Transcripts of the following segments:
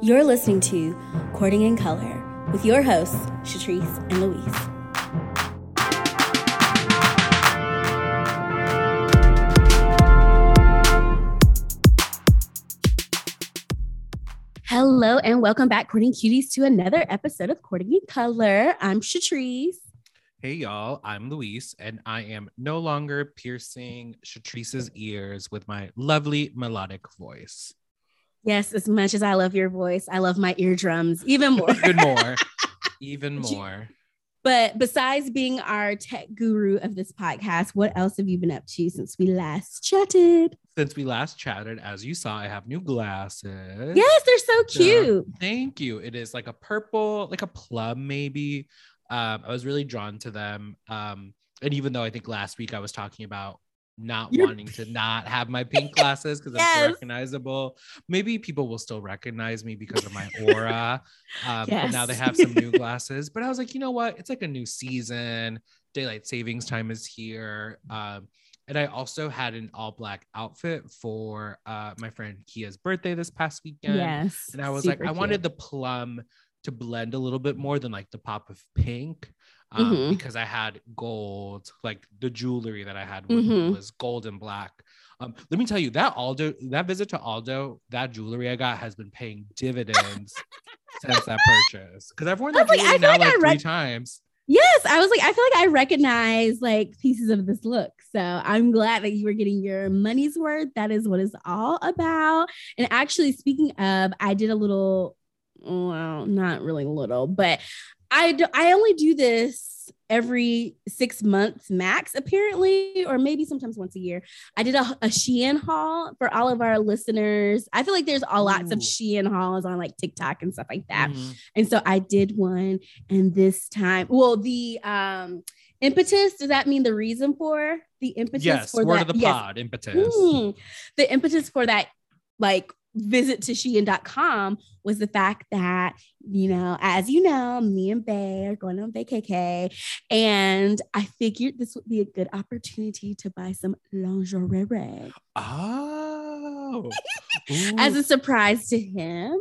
You're listening to Courting in Color with your hosts, Shatrice and Louise. Hello and welcome back, Courting Cuties, to another episode of Courting in Color. I'm Shatrice. Hey y'all, I'm Luis, and I am no longer piercing Shatrice's ears with my lovely melodic voice. Yes, as much as I love your voice, I love my eardrums even more. even more. Even more. But besides being our tech guru of this podcast, what else have you been up to since we last chatted? Since we last chatted, as you saw, I have new glasses. Yes, they're so cute. So, thank you. It is like a purple, like a plum, maybe. Um, I was really drawn to them. Um, and even though I think last week I was talking about not You're... wanting to not have my pink glasses because yes. I'm recognizable, maybe people will still recognize me because of my aura. Um, yes. Now they have some new glasses. But I was like, you know what? It's like a new season. Daylight savings time is here. Um, and I also had an all black outfit for uh, my friend Kia's birthday this past weekend. Yes. And I was like, I wanted the plum to blend a little bit more than like the pop of pink um, mm-hmm. because I had gold, like the jewelry that I had was, mm-hmm. was gold and black. Um, let me tell you that Aldo, that visit to Aldo, that jewelry I got has been paying dividends since that purchase. Because I've worn that jewelry like, now like, like three rec- times. Yes, I was like, I feel like I recognize like pieces of this look. So I'm glad that you were getting your money's worth. That is what it's all about. And actually, speaking of, I did a little well, not really little, but I do, I only do this every six months max, apparently, or maybe sometimes once a year. I did a, a Shein haul for all of our listeners. I feel like there's a lots of Shein hauls on like TikTok and stuff like that. Mm-hmm. And so I did one, and this time, well, the um impetus does that mean the reason for the impetus yes, for word that? of the yes. pod impetus. Mm, the impetus for that like visit to Shein.com was the fact that, you know, as you know, me and Bay are going on vacay. And I figured this would be a good opportunity to buy some lingerie. Oh. as a surprise to him.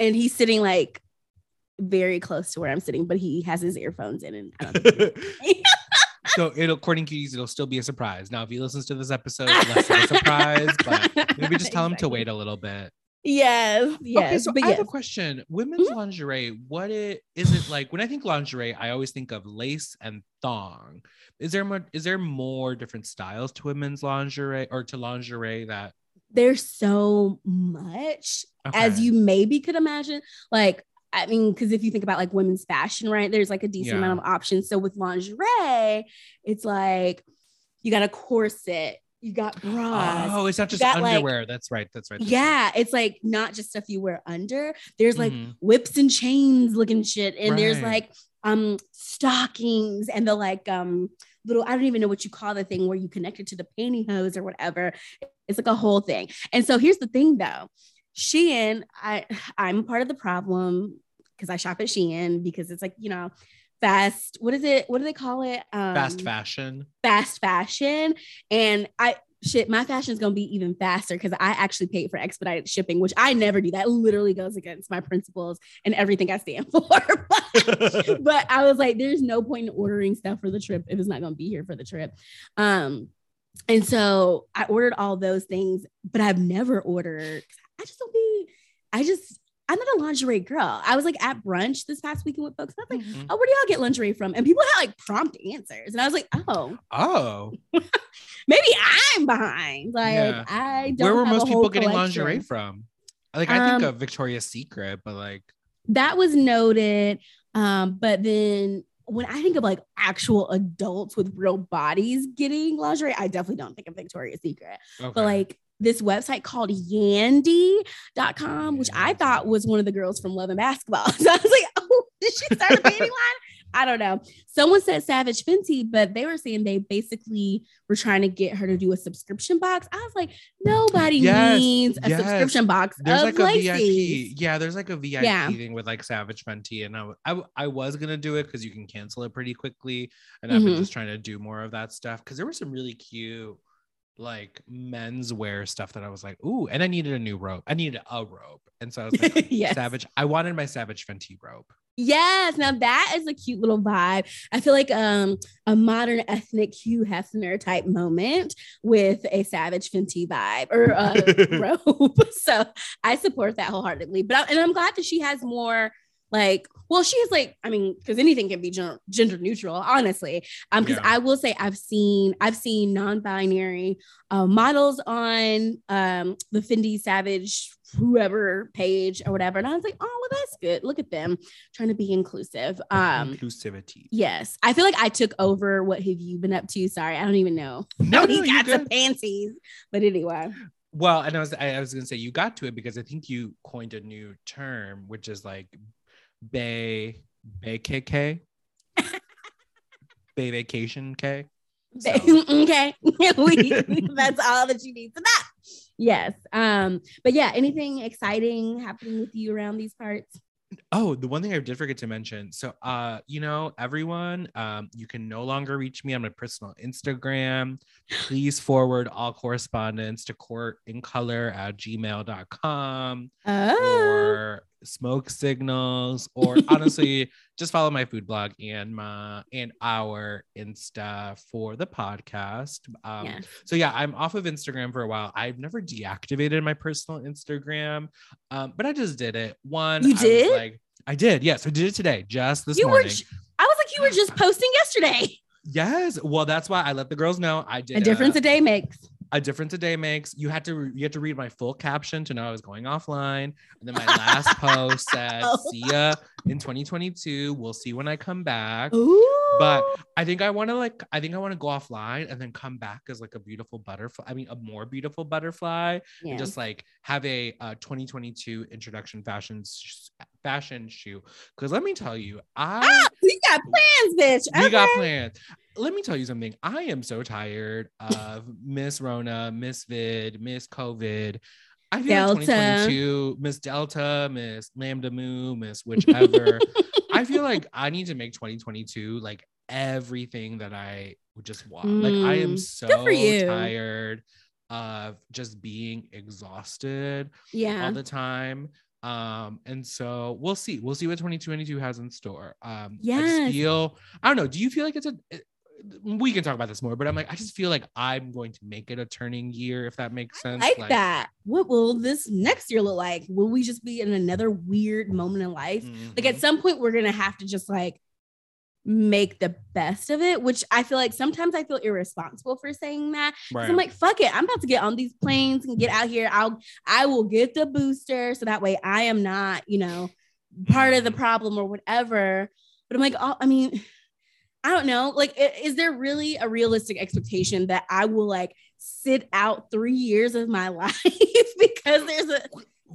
And he's sitting like very close to where I'm sitting, but he has his earphones in and I don't so it'll according to you, it'll still be a surprise. Now, if he listens to this episode, less of a surprise, but maybe just tell exactly. him to wait a little bit. Yes. Yes. Okay, so I yes. have a question. Women's mm-hmm. lingerie, what it is it like? When I think lingerie, I always think of lace and thong. Is there more is there more different styles to women's lingerie or to lingerie that there's so much okay. as you maybe could imagine. Like I mean, because if you think about like women's fashion, right, there's like a decent yeah. amount of options. So with lingerie, it's like you got a corset, you got bras. Oh, it's not just underwear. Like, that's right. That's right. That's yeah, right. it's like not just stuff you wear under. There's like mm-hmm. whips and chains looking shit, and right. there's like um stockings and the like um little I don't even know what you call the thing where you connect it to the pantyhose or whatever. It's like a whole thing. And so here's the thing though. Shein, I I'm part of the problem because I shop at Shein because it's like, you know, fast, what is it? What do they call it? Um, fast fashion. Fast fashion. And I, shit, my fashion is going to be even faster because I actually paid for expedited shipping, which I never do. That literally goes against my principles and everything I stand for. but, but I was like, there's no point in ordering stuff for the trip if it's not going to be here for the trip. Um, and so I ordered all those things, but I've never ordered. I just don't be. I just I'm not a lingerie girl. I was like at brunch this past weekend with folks. And I was like, mm-hmm. oh, where do y'all get lingerie from? And people had like prompt answers. And I was like, oh. Oh. Maybe I'm behind. Like yeah. I don't know. Where were most people getting lingerie from? Like I think um, of Victoria's Secret, but like that was noted. Um, but then when I think of like actual adults with real bodies getting lingerie, I definitely don't think of Victoria's Secret. Okay. But like this website called yandy.com, which I thought was one of the girls from Love and Basketball. So I was like, oh, did she start a bathing line? I don't know. Someone said Savage Fenty, but they were saying they basically were trying to get her to do a subscription box. I was like, nobody yes, needs a yes. subscription box. There's like a VIP. Yeah, there's like a VIP yeah. thing with like Savage Fenty, and I, I, I was gonna do it because you can cancel it pretty quickly, and I've mm-hmm. been just trying to do more of that stuff because there were some really cute like menswear stuff that I was like, ooh, and I needed a new robe. I needed a robe. And so I was like, yes. Savage. I wanted my Savage Fenty robe. Yes, now that is a cute little vibe. I feel like um a modern ethnic Hugh Hefner type moment with a Savage Fenty vibe or a robe. So I support that wholeheartedly. But I, and I'm glad that she has more like well she has like i mean because anything can be gender, gender neutral honestly. Um because yeah. i will say i've seen i've seen non-binary uh, models on um the fendi savage whoever page or whatever and i was like oh well that's good. Look at them trying to be inclusive. Um inclusivity. yes. I feel like i took over what have you been up to? Sorry i don't even know. No, no got some panties. But anyway. Well, and I was I was gonna say you got to it because I think you coined a new term, which is like Bay Bay KK Bay Vacation K. So. okay, that's all that you need for that. Yes. Um. But yeah, anything exciting happening with you around these parts? Oh, the one thing I did forget to mention. So, uh, you know, everyone, um, you can no longer reach me on my personal Instagram. Please forward all correspondence to court in color at gmail.com oh. or smoke signals, or honestly, just follow my food blog and my and our Insta for the podcast. Um, yeah. so yeah, I'm off of Instagram for a while. I've never deactivated my personal Instagram, um, but I just did it. One, you did? I like, I did. Yes, I did it today, just this you morning. Were, I was like, you were just posting yesterday. Yes. Well, that's why I let the girls know I did. A difference a, a day makes a difference a day makes. You had to you had to read my full caption to know I was going offline. And then my last post said, oh. "See ya in 2022. We'll see when I come back." Ooh. But I think I want to like I think I want to go offline and then come back as like a beautiful butterfly. I mean, a more beautiful butterfly, yeah. and just like have a uh, 2022 introduction fashion sh- fashion shoot. Because let me tell you, I ah, we got plans, bitch. We okay. got plans let me tell you something. I am so tired of Miss Rona, Miss Vid, Miss COVID. I feel Delta. like 2022, Miss Delta, Miss Lambda Mu, Miss whichever. I feel like I need to make 2022 like everything that I would just want. Mm, like I am mm, so tired of just being exhausted yeah. all the time. Um, and so we'll see. We'll see what 2022 has in store. Um, yeah. I feel, I don't know. Do you feel like it's a we can talk about this more, but I'm like, I just feel like I'm going to make it a turning year, if that makes sense. I like, like that. What will this next year look like? Will we just be in another weird moment in life? Mm-hmm. Like at some point, we're gonna have to just like make the best of it, which I feel like sometimes I feel irresponsible for saying that. Right. I'm like, fuck it. I'm about to get on these planes and get out here. I'll I will get the booster so that way I am not, you know, part of the mm-hmm. problem or whatever. But I'm like, oh, I mean, I don't know. Like, is there really a realistic expectation that I will like sit out three years of my life because there's a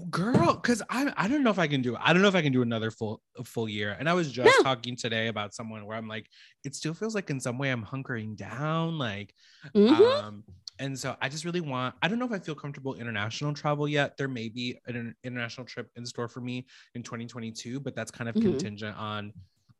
girl? Because I I don't know if I can do. I don't know if I can do another full full year. And I was just no. talking today about someone where I'm like, it still feels like in some way I'm hunkering down, like, mm-hmm. um. And so I just really want, I don't know if I feel comfortable international travel yet. There may be an international trip in store for me in 2022, but that's kind of mm-hmm. contingent on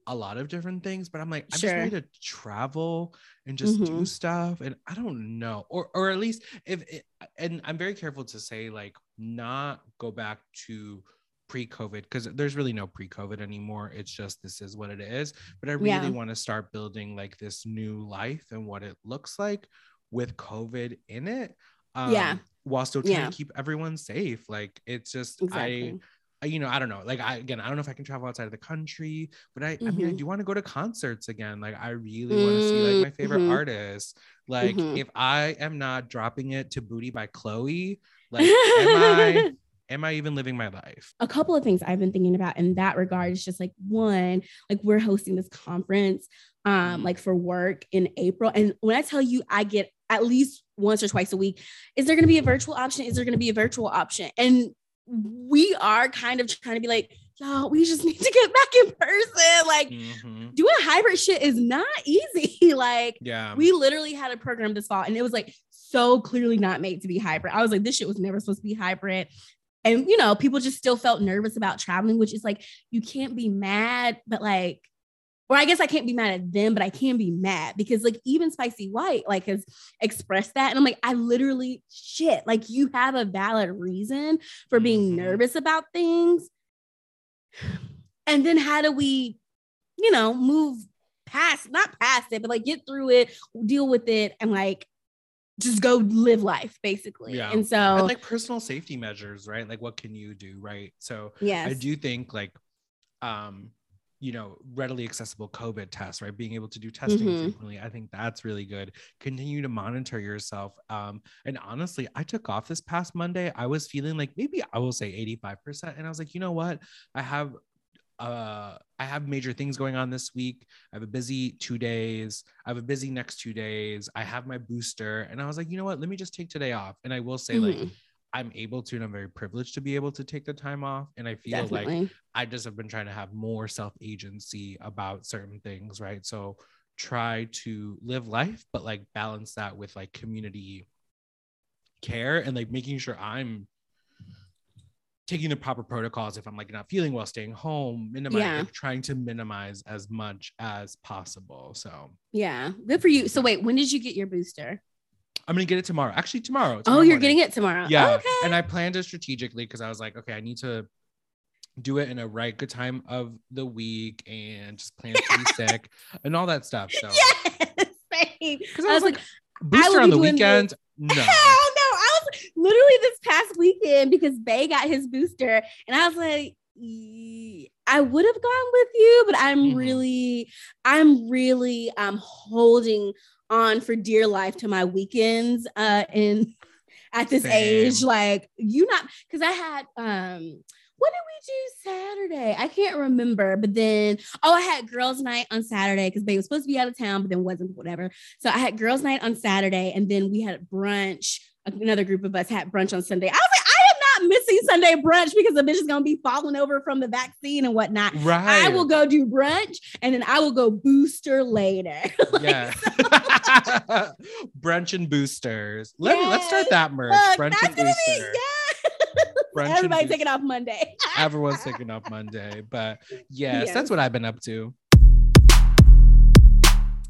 a lot of different things, but I'm like, I'm sure. just ready to travel and just mm-hmm. do stuff. And I don't know, or or at least if it, and I'm very careful to say like not go back to pre-COVID because there's really no pre-COVID anymore. It's just this is what it is. But I really yeah. want to start building like this new life and what it looks like with COVID in it. Um, yeah. While still trying yeah. to keep everyone safe. Like it's just exactly. I you know, I don't know. Like I again, I don't know if I can travel outside of the country, but I, mm-hmm. I mean, I mm-hmm. do want to go to concerts again. Like I really mm-hmm. want to see like my favorite mm-hmm. artists. Like mm-hmm. if I am not dropping it to Booty by Chloe, like am I am I even living my life? A couple of things I've been thinking about in that regard is just like one, like we're hosting this conference um like for work in April. And when I tell you I get at least once or twice a week, is there going to be a virtual option? Is there going to be a virtual option? And we are kind of trying to be like, y'all, we just need to get back in person. Like mm-hmm. doing hybrid shit is not easy. like, yeah, we literally had a program this fall and it was like so clearly not made to be hybrid. I was like, this shit was never supposed to be hybrid. And you know, people just still felt nervous about traveling, which is like you can't be mad, but like or I guess I can't be mad at them, but I can be mad because like even Spicy White like has expressed that. And I'm like, I literally shit, like you have a valid reason for being Mhm. nervous about things. And then how do we, you know, move past, not past it, but like get through it, deal with it, and like just go live life basically. Yeah. And so and like personal safety measures, right? Like what can you do, right? So yes. I do think like um you know readily accessible covid tests right? Being able to do testing Mhm. frequently i think that's really good. Continue to monitor yourself um and honestly i took off this past monday. I was feeling like maybe i will say 85% and i was like you know what? I have uh i have major things going on this week. I have a busy two days. I have a busy next two days. I have my booster. And i was like you know what? Let me just take today off. And i will say like Mhm. I'm able to and i'm very privileged to be able to take the time off and i feel like I just have been trying to have more self agency about certain things, right? So try to live life, but like balance that with like community care and like making sure I'm taking the proper protocols if I'm like not feeling well, staying home, minimize, Yeah. like, trying to minimize as much as possible. So yeah. Good for you. So wait, when did you get your booster? I'm gonna get it tomorrow. Actually, tomorrow. Oh, you're morning. getting it tomorrow. Yeah. Okay. And I planned it strategically because I was like, okay, I need to do it in a right good time of the week and just plan to be sick and all that stuff. So yes. Because I was like, booster on the weekend. No. Hell no. I was literally this past weekend because Bay got his booster, and I was like, I would have gone with you, but I'm Mhm. really, I'm really um holding on for dear life to my weekends uh in at this Same. age. Like you not because I had um what did we do Saturday? I can't remember, but then oh, I had girls' night on Saturday because Bay was supposed to be out of town, but then wasn't, whatever. So I had girls' night on Saturday, and then we had brunch. Another group of us had brunch on Sunday. I was like, not missing Sunday brunch because the bitch is gonna be falling over from the vaccine and whatnot. Right. I will go do brunch and then I will go booster later. Like, Yeah. Brunch and boosters. Let me let's start that merch. Look, Brunch that's and gonna be yeah. Brunch and Everybody taking off Monday. Everyone's taking off Monday. But yes, Yes. that's what I've been up to.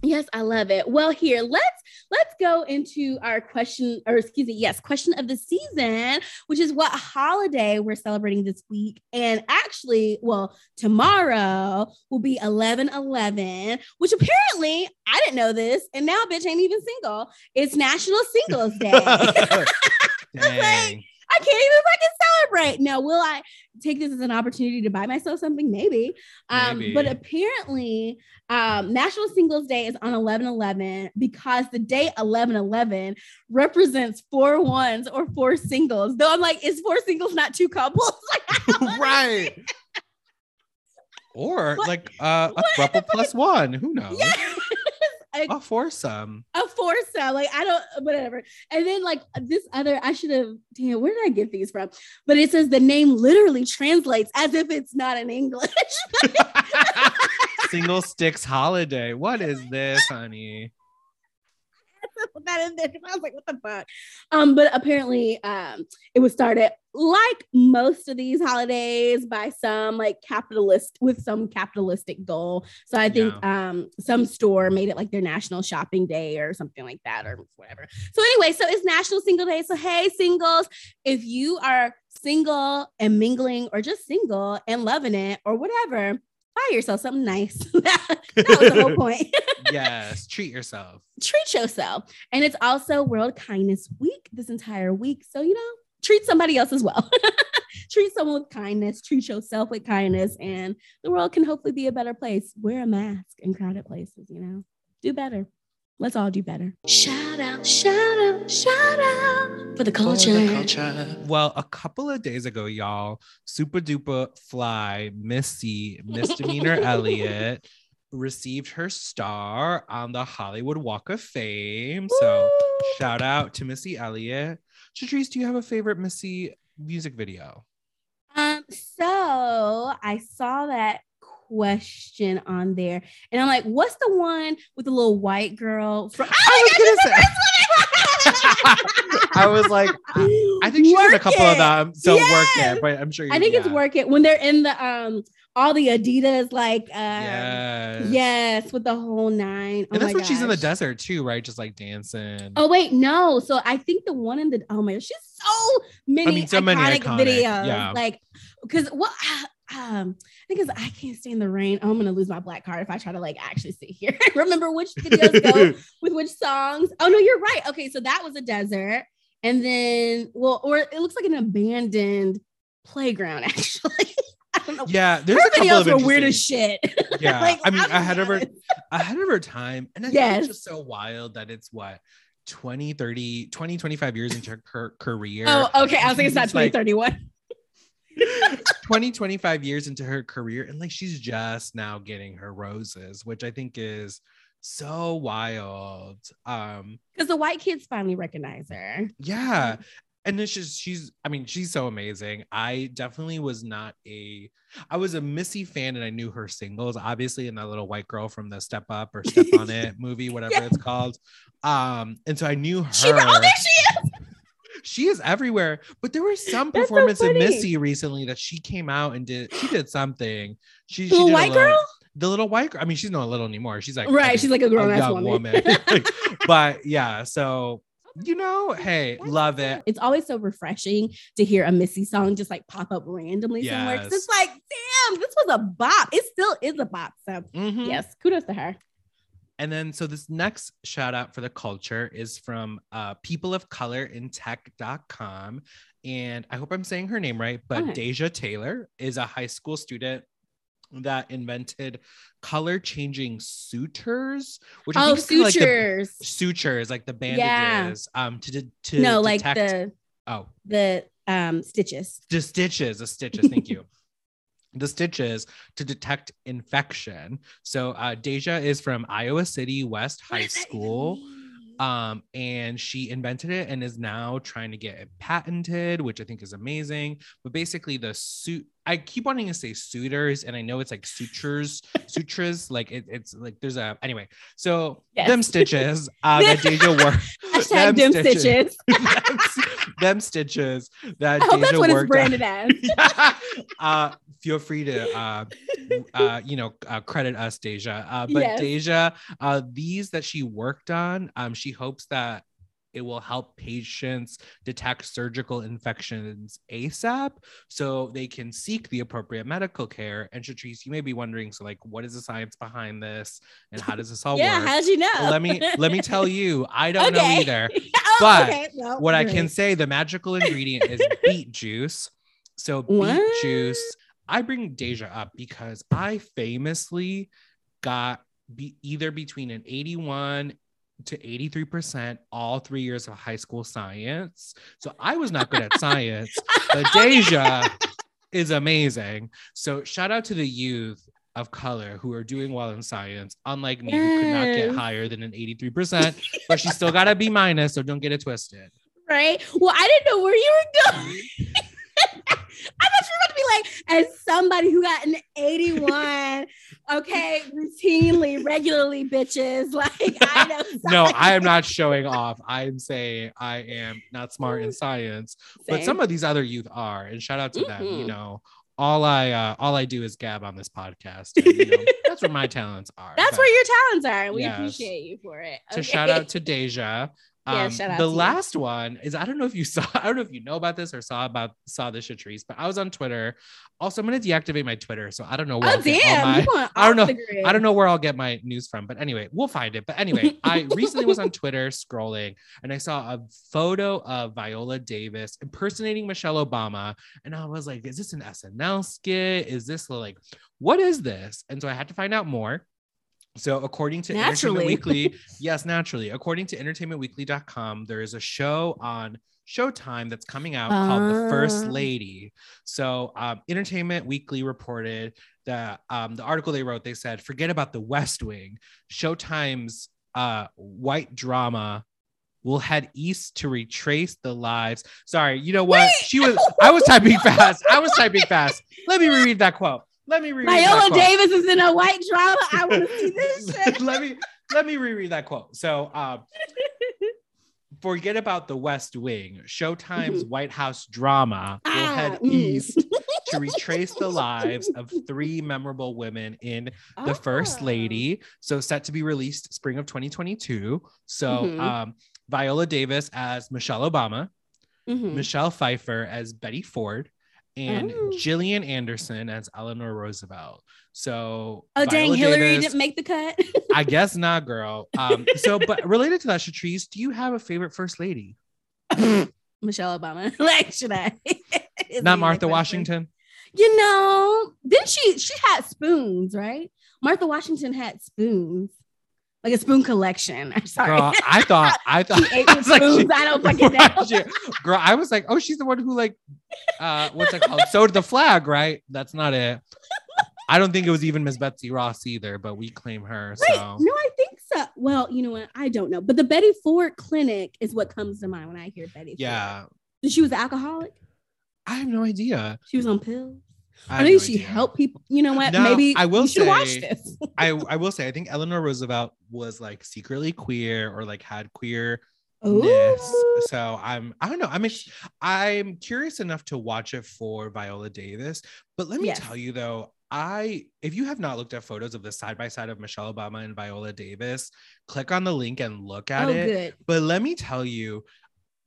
Yes, I love it. Well, here let's let's go into our question, or excuse me, yes, question of the season, which is what holiday we're celebrating this week. And actually, well, tomorrow will be 11 11, which apparently I didn't know this, and now bitch ain't even single. It's National Singles Day. Dang. I can't even fucking celebrate. Now, will I take this as an opportunity to buy myself something? Maybe. Um, Maybe. but apparently, um, National Singles Day is on 11 11 because the date 11 11 represents four ones or four singles. Though I'm like, is four singles not two couples? Like, right. Or What- like uh, a throuple plus one. Who knows? yes. A, A foursome. a foursome. Like, I don't, whatever. And then, like, this other, I should have, damn, where did I get these from? But it says the name literally translates as if it's not in English. Single sticks holiday. What is this, honey? that in there. I was like, what the fuck? Um, but apparently, um, it was started like most of these holidays by some like capitalist with some capitalistic goal. So I think um some store made it like their national shopping day or something like that, or whatever. So anyway, so it's National Single Day. So hey, singles, if you are single and mingling or just single and loving it or whatever, buy yourself something nice. that was the whole point yes, treat yourself. treat yourself. And it's also World Kindness Week this entire week. So, you know, treat somebody else as well. treat someone with kindness, treat yourself with kindness, and the world can hopefully be a better place. Wear a mask in crowded places, you know, do better. Let's all do better. Shout out, shout out, shout out for the culture. Well, a couple of days ago, y'all, super duper fly Missy Misdemeanor Elliott received her star on the Hollywood Walk of Fame. So Woo! shout out to Missy Elliott. Shatrice, do you have a favorite Missy music video? Um, so I saw that question on there, and I'm like, what's the one with the little white girl from I was gonna say. I was like, I think she's in a Work couple of It. them. So work Yes. it, but I'm sure you I think it's yeah. work it when they're in the um all the Adidas, like uh yes. yes, with the whole nine. Oh and that's when she's in the desert too, right? Just like dancing. Oh wait, no. So I think the one in the oh my gosh, she's so many, mean, so iconic, many iconic, videos. yeah. Like because what um I think it's I can't stay in the rain. Oh, I'm gonna lose my black card if I try to like actually sit here. Remember which videos go with which songs. Oh no, you're right. Okay, so that was a desert. And then well, or it looks like an abandoned playground, actually. I yeah, there's Her a couple videos of were weird as shit. Yeah, Like, I mean, ahead of her, ahead of her time, and I think it's just so wild that it's what 20, 30, 20, 25 years into her career. Oh, okay. I was thinking it's not It's like- 2031. 20 25 years into her career and like she's just now getting her roses which i think is so wild um Because the white kids finally recognize her. yeah and it's just she's i mean she's so amazing i definitely was not a i was a missy fan and i knew her singles obviously and that little white girl from the step up or step on it movie whatever Yeah. it's called um and so i knew her She, oh, there she is. she is everywhere but there was some That's so performance of funny. missy recently that she came out and did she did something she, she The did a white little- girl? the little white girl i mean she's not a little anymore she's like Right. She's like a grown ass young woman. Like, but yeah so you know hey love it It's always so refreshing to hear a Missy song just like pop up randomly somewhere. Yes. It's like, damn, this was a bop. It still is a bop. So Mhm. yes, kudos to her. And then, so this next shout out for the culture is from uh, people of color in tech.com. And I hope I'm saying her name right, but Okay. Dasia Taylor is a high school student that invented color changing sutures, which I Oh, is kinda like the- sutures. sutures, like the Yeah. bandages, um, to, de- to no, like the oh, the um stitches. the stitches, the stitches. Thank you. The stitches to detect infection. So uh, Dasia is from Iowa City West High does that even School. mean? Um, and she invented it and is now trying to get it patented, which I think is amazing. But basically, the suit I keep wanting to say suitors, and I know it's like sutures, sutras, like it, it's like there's a anyway. So Yes. them stitches uh, that Dasia worked. Hashtag them stitches. them, them stitches that I that's Dasia what it's worked on. branded as. Yeah. uh, feel free to, uh, uh, you know, uh, credit us, Dasia. Uh, but Yes. Dasia, uh, these that she worked on, um, she hopes that it will help patients detect surgical infections ASAP so they can seek the appropriate medical care. And Shatrice, you may be wondering, so like, what is the science behind this and how does this all yeah, work? how'd you know? Well, let me let me tell you, I don't know either. Oh, But okay. Well, What I can say, the magical ingredient is beet juice. So beet What? juice. I bring Dasia up because I famously got be- either between an 81 to 83% all three years of high school science. So I was not good at science, but Dasia is amazing. So shout out to the youth of color who are doing well in science, unlike me, who could not get higher than an 83%, but she still got a B minus, so don't get it twisted. right? Well, I didn't know where you were going. like, as somebody who got an 81, okay, routinely, regularly, bitches. Like, I know. No. I am not showing off. I'm saying I am not smart in science, but some of these other youth are. And shout out to them. You Mhm. know, all I uh, all I do is gab on this podcast. and, you know, that's where my talents are. That's But where your talents are. and We Yes. appreciate you for it. to shout out to Dasia. Yeah, Um, the to you. last one is I don't know if you saw I don't know if you know about this or saw about saw this Shatrice, but I was on Twitter. Also, I'm gonna deactivate my Twitter, so I don't know where Oh, damn. my- want I don't know. I don't know where I'll get my news from, but anyway, we'll find it. But anyway, I recently was on Twitter scrolling and I saw a photo of Viola Davis impersonating Michelle Obama. And I was like, is this an SNL skit? Is this like, what is this? And so I had to find out more. So, according to Naturally. Entertainment Weekly, yes, naturally, according to entertainmentweekly.com, there is a show on Showtime that's coming out called The First Ah. Lady. So, um, Entertainment Weekly reported that um, the article they wrote, they said, forget about the West Wing. Showtime's uh, white drama will head east to retrace the lives. Sorry, you know what? Wait. She was, I was typing fast. I was typing fast. Let me reread that quote. Let me Viola. Davis is in a white drama. I want to see this shit. let me let me reread that quote. So um forget about the West Wing. Showtime's White House drama will Ah, head mm. east to retrace the lives of three memorable women in the First Ah. Lady. So set to be released spring of 2022. So Mhm. um, Viola Davis as Michelle Obama, Mhm. Michelle Pfeiffer as Betty Ford, and Oh. Gillian Anderson as Eleanor Roosevelt. So Oh dang, Hillary Davis- didn't make the cut. I guess not, girl. Um, so but related to that, Shatrice, do you have a favorite first lady? Michelle Obama. like, should I? Not Martha Washington. You know, then she she had spoons, right? Martha Washington had spoons, like a spoon collection. I'm sorry. Girl, I thought I thought She ate I was like, spoons. she- I don't fucking know. She- girl, I was like, oh, she's the one who like uh what's it called? Sewed the flag, right? That's not it. I don't think it was even Miss Betsy Ross either, but we claim her. Wait, So no, I think so. Well, you know what? I don't know, but the Betty Ford Clinic is what comes to mind when I hear Betty. Ford. yeah, she was an alcoholic. I have no idea. She was on pills. I, have know no she helped people. You know what? Now, Maybe I will you should watch say- this. I, I will say, I think Eleanor Roosevelt was like secretly queer or like had queer. So I'm I don't know. I'm ex- I'm curious enough to watch it for Viola Davis. But let me Yes. tell you though, I if you have not looked at photos of the side by side of Michelle Obama and Viola Davis, click on the link and look at oh, it. good. But let me tell you,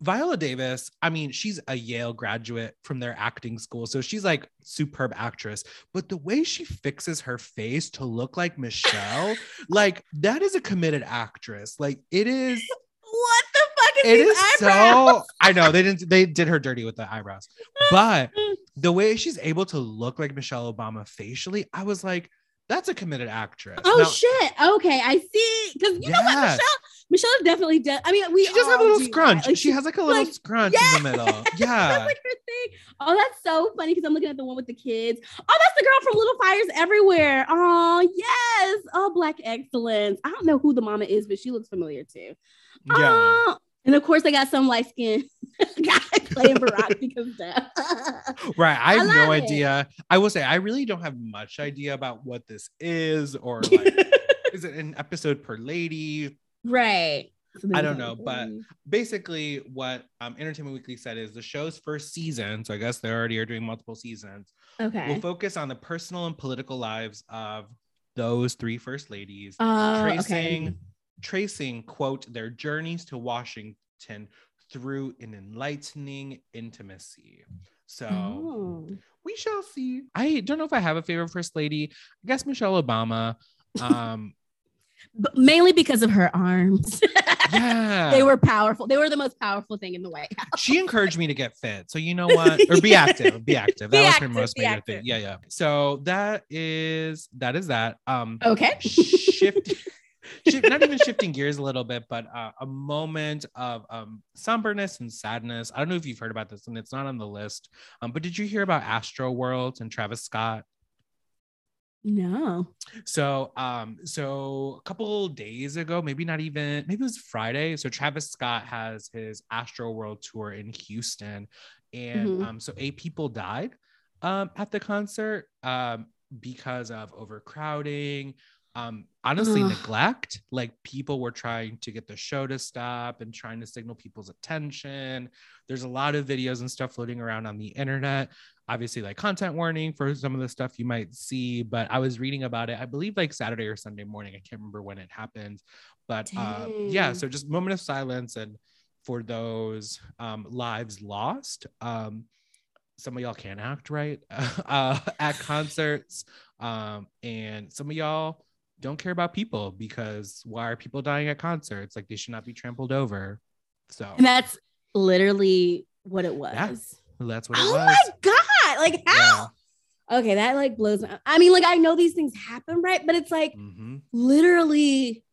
Viola Davis, I mean, she's a Yale graduate from their acting school. So she's like superb actress. But the way she fixes her face to look like Michelle, like that is a committed actress. Like it is What the fuck is it these is eyebrows? so I know they didn't they did her dirty with the eyebrows, but the way she's able to look like Michelle Obama facially, I was like, that's a committed actress. Oh Now, shit. Okay, I see. Because you know what, Michelle. Michelle definitely does. I mean, we she does have a little do, right? scrunch. Like, she has like a little like, scrunch in the middle. Yeah. That's like her thing. Oh, that's so funny because I'm looking at the one with the kids. Oh, that's the girl from Little Fires Everywhere. Oh, yes. Oh, Black Excellence. I don't know who the mama is, but she looks familiar too. yeah. Oh, and of course, they got some light skin guy playing Barack because duh. Right. I I have no it. idea. I will say I really don't have much idea about what this is or like is it an episode per lady? Right. So I don't know, have- but basically what um, Entertainment Weekly said is the show's first season, so I guess they already are doing multiple seasons, okay. will focus on the personal and political lives of those three first ladies, Oh, tracing okay. tracing quote their journeys to Washington through an enlightening intimacy. So Oh. we shall see. I don't know if I have a favorite first lady. I guess Michelle Obama. Um, But mainly because of her arms. yeah, they were powerful. They were the most powerful thing in the White House. she encouraged me to get fit. So you know what? Or be active. Be active. Be That was active, her most be major active. thing. Yeah, yeah. So that is that is that. Um Okay. shift, shift not even shifting gears a little bit, but uh, a moment of um somberness and sadness. I don't know if you've heard about this, and it's not on the list. Um, but did you hear about Astroworld and Travis Scott? No. So, um, so a couple days ago, maybe not even, maybe it was Friday. So Travis Scott has his Astroworld tour in Houston, and Mhm. um, so eight people died um at the concert um because of overcrowding. Um, honestly, Ugh. neglect. Like people were trying to get the show to stop and trying to signal people's attention. There's a lot of videos and stuff floating around on the internet obviously like content warning for some of the stuff you might see but i was reading about it i believe like saturday or sunday morning i can't remember when it happened but uh, yeah so just moment of silence and for those um, lives lost um, some of y'all can't act right uh, at concerts um, and some of y'all don't care about people because why are people dying at concerts like they should not be trampled over so And that's literally what it was. Yeah, that's what it Oh was my god! Like how? Yeah. Okay, that like blows my. I mean, like I know these things happen, right? But it's like Mhm. literally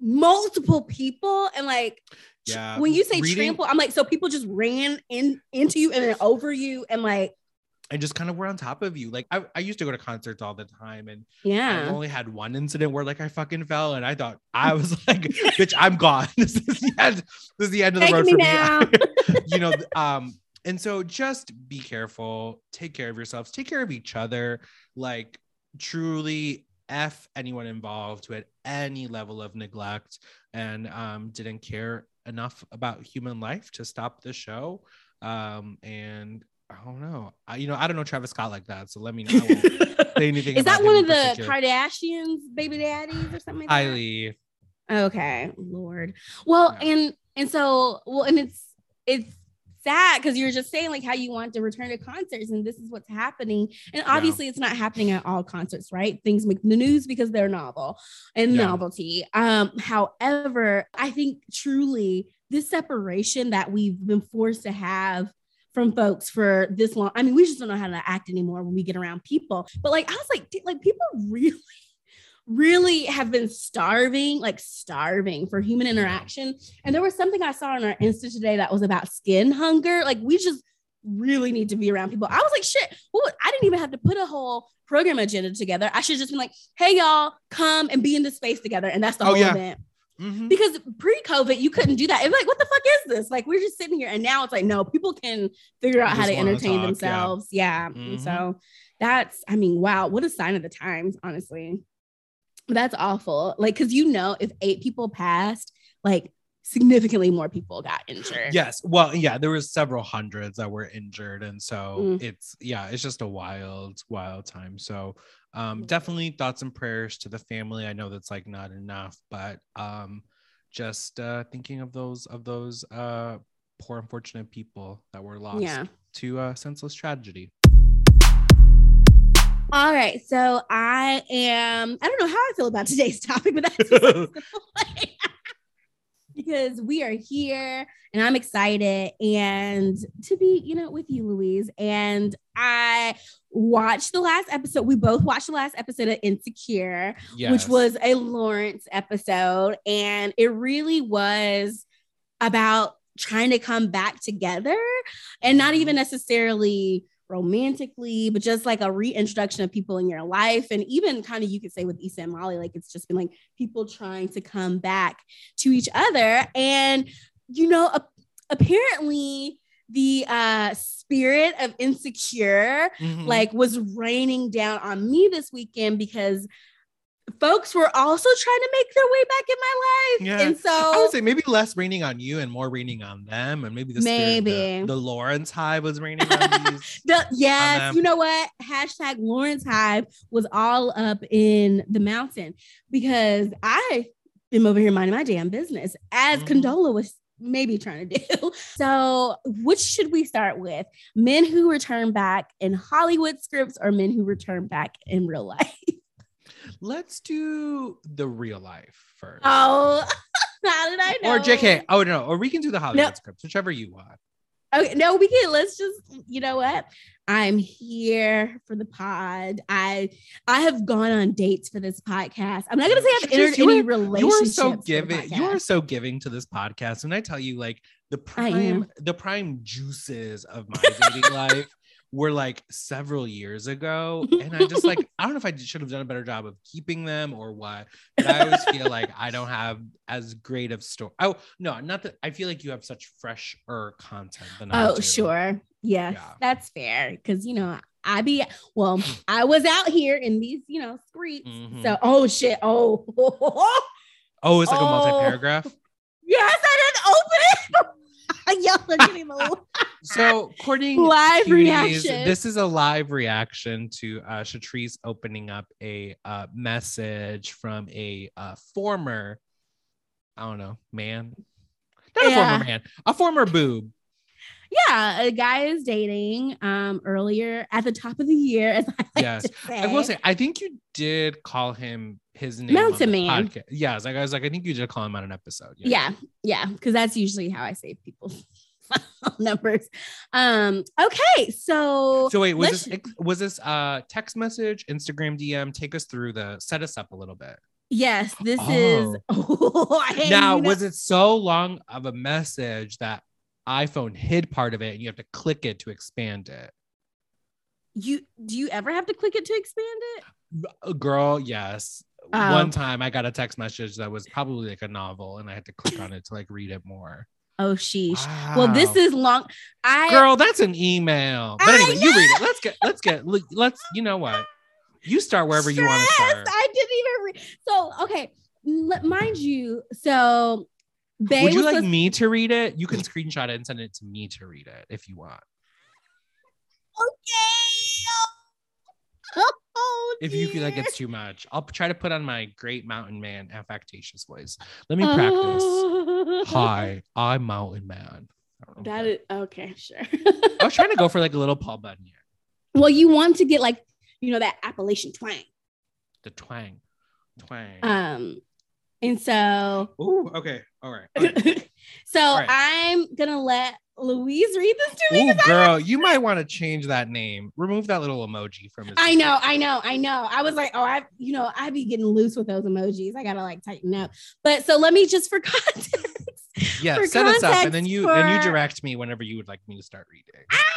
multiple people, and like Yeah. when you say Reading- trample, I'm like, so people just ran in into you and then over you, and like, and just kind of were on top of you. Like I, I used to go to concerts all the time and yeah, I only had one incident where like I fucking fell and I thought I was like, bitch, I'm gone. this is the end. This is the end of the Take road me for now. me. you know, um, and so just be careful, take care of yourselves, take care of each other, like truly F anyone involved who had any level of neglect and um didn't care enough about human life to stop the show. Um, and I don't know. I, you know, I don't know Travis Scott like that. So let me know. say anything. Is that one of the. Kardashians' baby daddies or something like that? Kylie? Okay, Lord. Well, Yeah. and and so well, and it's it's sad because you're just saying like how you want to return to concerts, and this is what's happening. And obviously, it's not happening at all concerts, right? Things make the news because they're novel and Yeah. novelty. Um, however, I think truly this separation that we've been forced to have from folks for this long. I mean, we just don't know how to act anymore when we get around people. But like, I was like, like people really really have been starving, like starving for human interaction. And there was something I saw on our Insta today that was about skin hunger. Like we just really need to be around people. I was like, shit, well, I didn't even have to put a whole program agenda together. I should just be like, hey y'all, come and be in this space together. And that's the Oh, whole yeah. event. Mhm. Because pre-COVID, you couldn't do that. It's like, what the fuck is this? Like, we're just sitting here, and now it's like, no, people can figure out how to entertain talk, themselves. Yeah. And Mhm. so that's, I mean, wow, what a sign of the times, honestly. That's awful. Like, because you know, if eight people passed, like significantly more people got injured. Yes. Well, yeah, there was several hundreds that were injured. And so Mm. it's yeah, it's just a wild, wild time. So um Mm. definitely thoughts and prayers to the family. I know that's like not enough, but um just uh thinking of those of those uh poor unfortunate people that were lost Yeah. to uh senseless tragedy. All right. So I am, I don't know how I feel about today's topic, but that's because we are here and I'm excited and to be, you know, with you, Louise. And I watched the last episode. We both watched the last episode of Insecure, yes. which was a Lawrence episode. And it really was about trying to come back together and not even mm-hmm. necessarily romantically, but just like a reintroduction of people in your life. And even kind of you could say with Issa and Molly, like it's just been like people trying to come back to each other. And, you know, a- apparently the uh spirit of insecure Mhm. like was raining down on me this weekend because folks were also trying to make their way back in my life. Yeah. And so I would say maybe less raining on you and more raining on them, and maybe the of the- Maybe. the, Lawrence high was raining on these. the, yes, them. you know what? Hashtag Lawrence Hive was all up in the mountain because I am over here minding my damn business as Mhm. Condola was maybe trying to do. So, which should we start with? Men who return back in Hollywood scripts or men who return back in real life? Let's do the real life first. Oh, how did I know? Or JK. Oh no, or we can do the Hollywood No. scripts, whichever you want. Okay, no, we can. Let's just, you know what? I'm here for the pod. I I have gone on dates for this podcast. I'm not gonna say I've entered any relationships. You are so giving. You are so giving to this podcast, and I tell you, like the prime, the prime juices of my dating life were like several years ago, and I just like I don't know if I should have done a better job of keeping them or what. But I always feel like I don't have as great of story. Oh no, not that I feel like you have such fresher content than I Oh, sure. Yes, Yeah. that's fair. Because you know, I be well, I was out here in these, you know, streets. Mhm. So oh shit. Oh Oh, it's like a Oh. multi-paragraph. yes, I didn't open it. Y'all are getting the So, according live to these, reaction. this is a live reaction to uh, Shatrice opening up a uh, message from a uh, former, I don't know, man, not a former man, a former boob. yeah, a guy is dating um earlier at the top of the year, as I like Yes. I will say, I think you did call him his name. Mountain Man. Podcast. Yes, like I was like, I think you did call him on an episode. yeah yeah because that's usually how i save people's numbers um okay so So wait, was this was this uh text message, Instagram DM? Take us through the set us up a little bit. yes this is oh, I- now know- was it so long of a message that iphone hid part of it and you have to click it to expand it you do you ever have to click it to expand it girl yes Oh. one um, time i got a text message that was probably like a novel and i had to click on it to like read it more oh sheesh well this is long i girl that's an email but anyway you read it let's get let's get let's you know what you start wherever you want to start i didn't even read so okay l- mind you so Bae Would you like supposed- me to read it? You can screenshot it and send it to me to read it if you want. okay. Oh. Oh, If you feel like it's too much, I'll try to put on my great mountain man affectatious voice. Let me practice. Oh. Hi, I'm Mountain Man. I don't know That if is okay, sure. I was trying to go for like a little Paul Bunyan, well, you want to get like, you know, that Appalachian twang. the twang, twang. Um, and so Ooh, okay, all right. so right. I'm gonna let Louise read this to me. Ooh, girl, you might want to change that name. Remove that little emoji from his. I know, I know, I know. I was like, oh, I, you know, I be getting loose with those emojis. I gotta like tighten up. But so let me just for context. Yeah, for set us up, and then context you and you direct me whenever you would like me to start reading. Ah,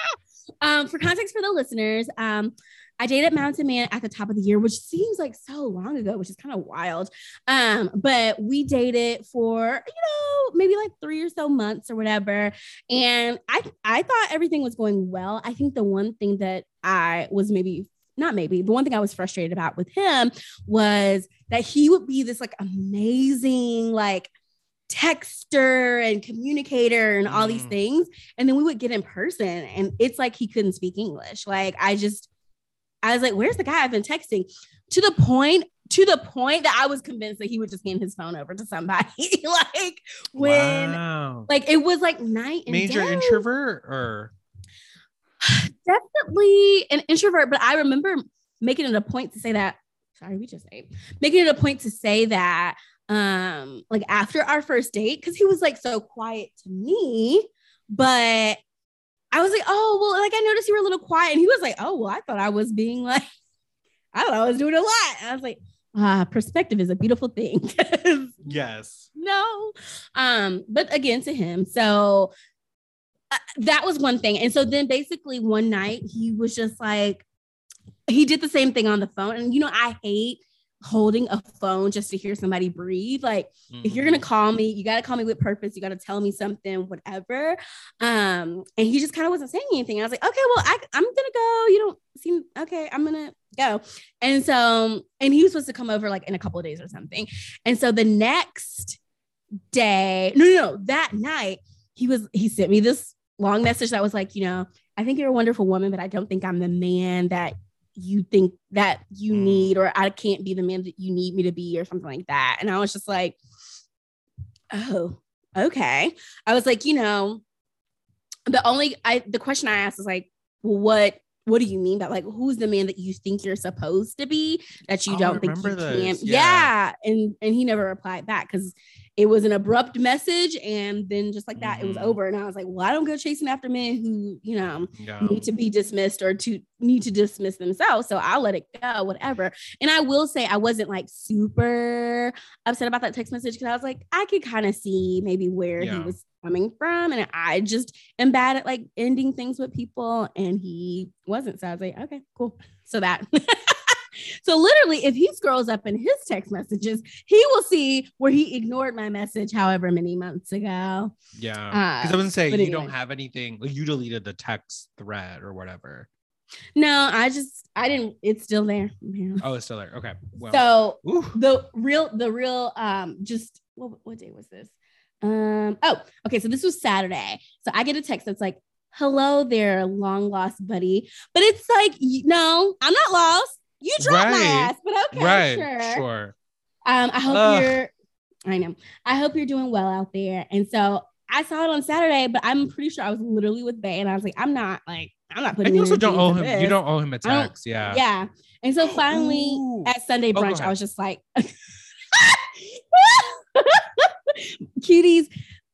Um, for context for the listeners, um, I dated Mountain Man at the top of the year, which seems like so long ago, which is kind of wild. Um, but we dated for, you know, maybe like three or so months or whatever. And I I thought everything was going well. I think the one thing that I was maybe not maybe the one thing I was frustrated about with him was that he would be this like amazing, like texter and communicator and all these Mm. things. And then we would get in person and it's like he couldn't speak English. Like I just, I was like, where's the guy I've been texting? To the point, to the point that I was convinced that he would just hand his phone over to somebody. like when wow. like it was like night and major day. introvert or definitely an introvert, but I remember making it a point to say that. Sorry, we just ate. Making it a point to say that, um, like after our first date, because he was like so quiet to me, but I was like, oh well, like I noticed you were a little quiet, and he was like, oh well, I thought I was being like, I thought I was doing a lot. And I was like, ah, perspective is a beautiful thing. yes. no um but again to him so uh, that was one thing and so then basically one night he was just like he did the same thing on the phone and you know i hate holding a phone just to hear somebody breathe like if you're gonna call me you gotta call me with purpose you gotta tell me something whatever. Um and he just kind of wasn't saying anything. I was like okay well I, i'm gonna go. You don't seem okay i'm gonna go. And so and he was supposed to come over like in a couple of days or something. And so the next day no no no that night he was he sent me this long message that was like you know i think you're a wonderful woman but i don't think i'm the man that you think that you Mm. need or i can't be the man that you need me to be or something like that and i was just like oh okay i was like you know the only i the question i asked is like what what do you mean by like who's the man that you think you're supposed to be that you Oh, don't think you remember can this. yeah. and and he never replied back because it was an abrupt message and then just like that it was Mhm. over and i was like well i don't go chasing after men who you know Yeah. need to be dismissed or to need to dismiss themselves. So I'll let it go, whatever. And I will say I wasn't like super upset about that text message because I was like, I could kind of see maybe where he was coming from. And I just am bad at like ending things with people. And he wasn't. So I was like, okay, cool. So that So literally, if he scrolls up in his text messages, he will see where he ignored my message however many months ago. Yeah. Because Uh, I was saying but you don't have anything. Like you deleted the text thread or whatever. No, I just I didn't. It's still there. Yeah. Oh, it's still there. Okay. Well. so ooh. the real the real um just what, what day was this um oh okay so this was saturday so i get a text that's like hello there long lost buddy but it's like no i'm not lost you dropped my ass but okay right. sure, Sure. um i hope Ugh. you're i know i hope you're doing well out there and so i saw it on saturday but i'm pretty sure i was literally with bay and i was like i'm not like i'm not putting And you also don't owe him. You don't owe him a text. Yeah. yeah and so finally Ooh. at Sunday go brunch, I was just like, cuties.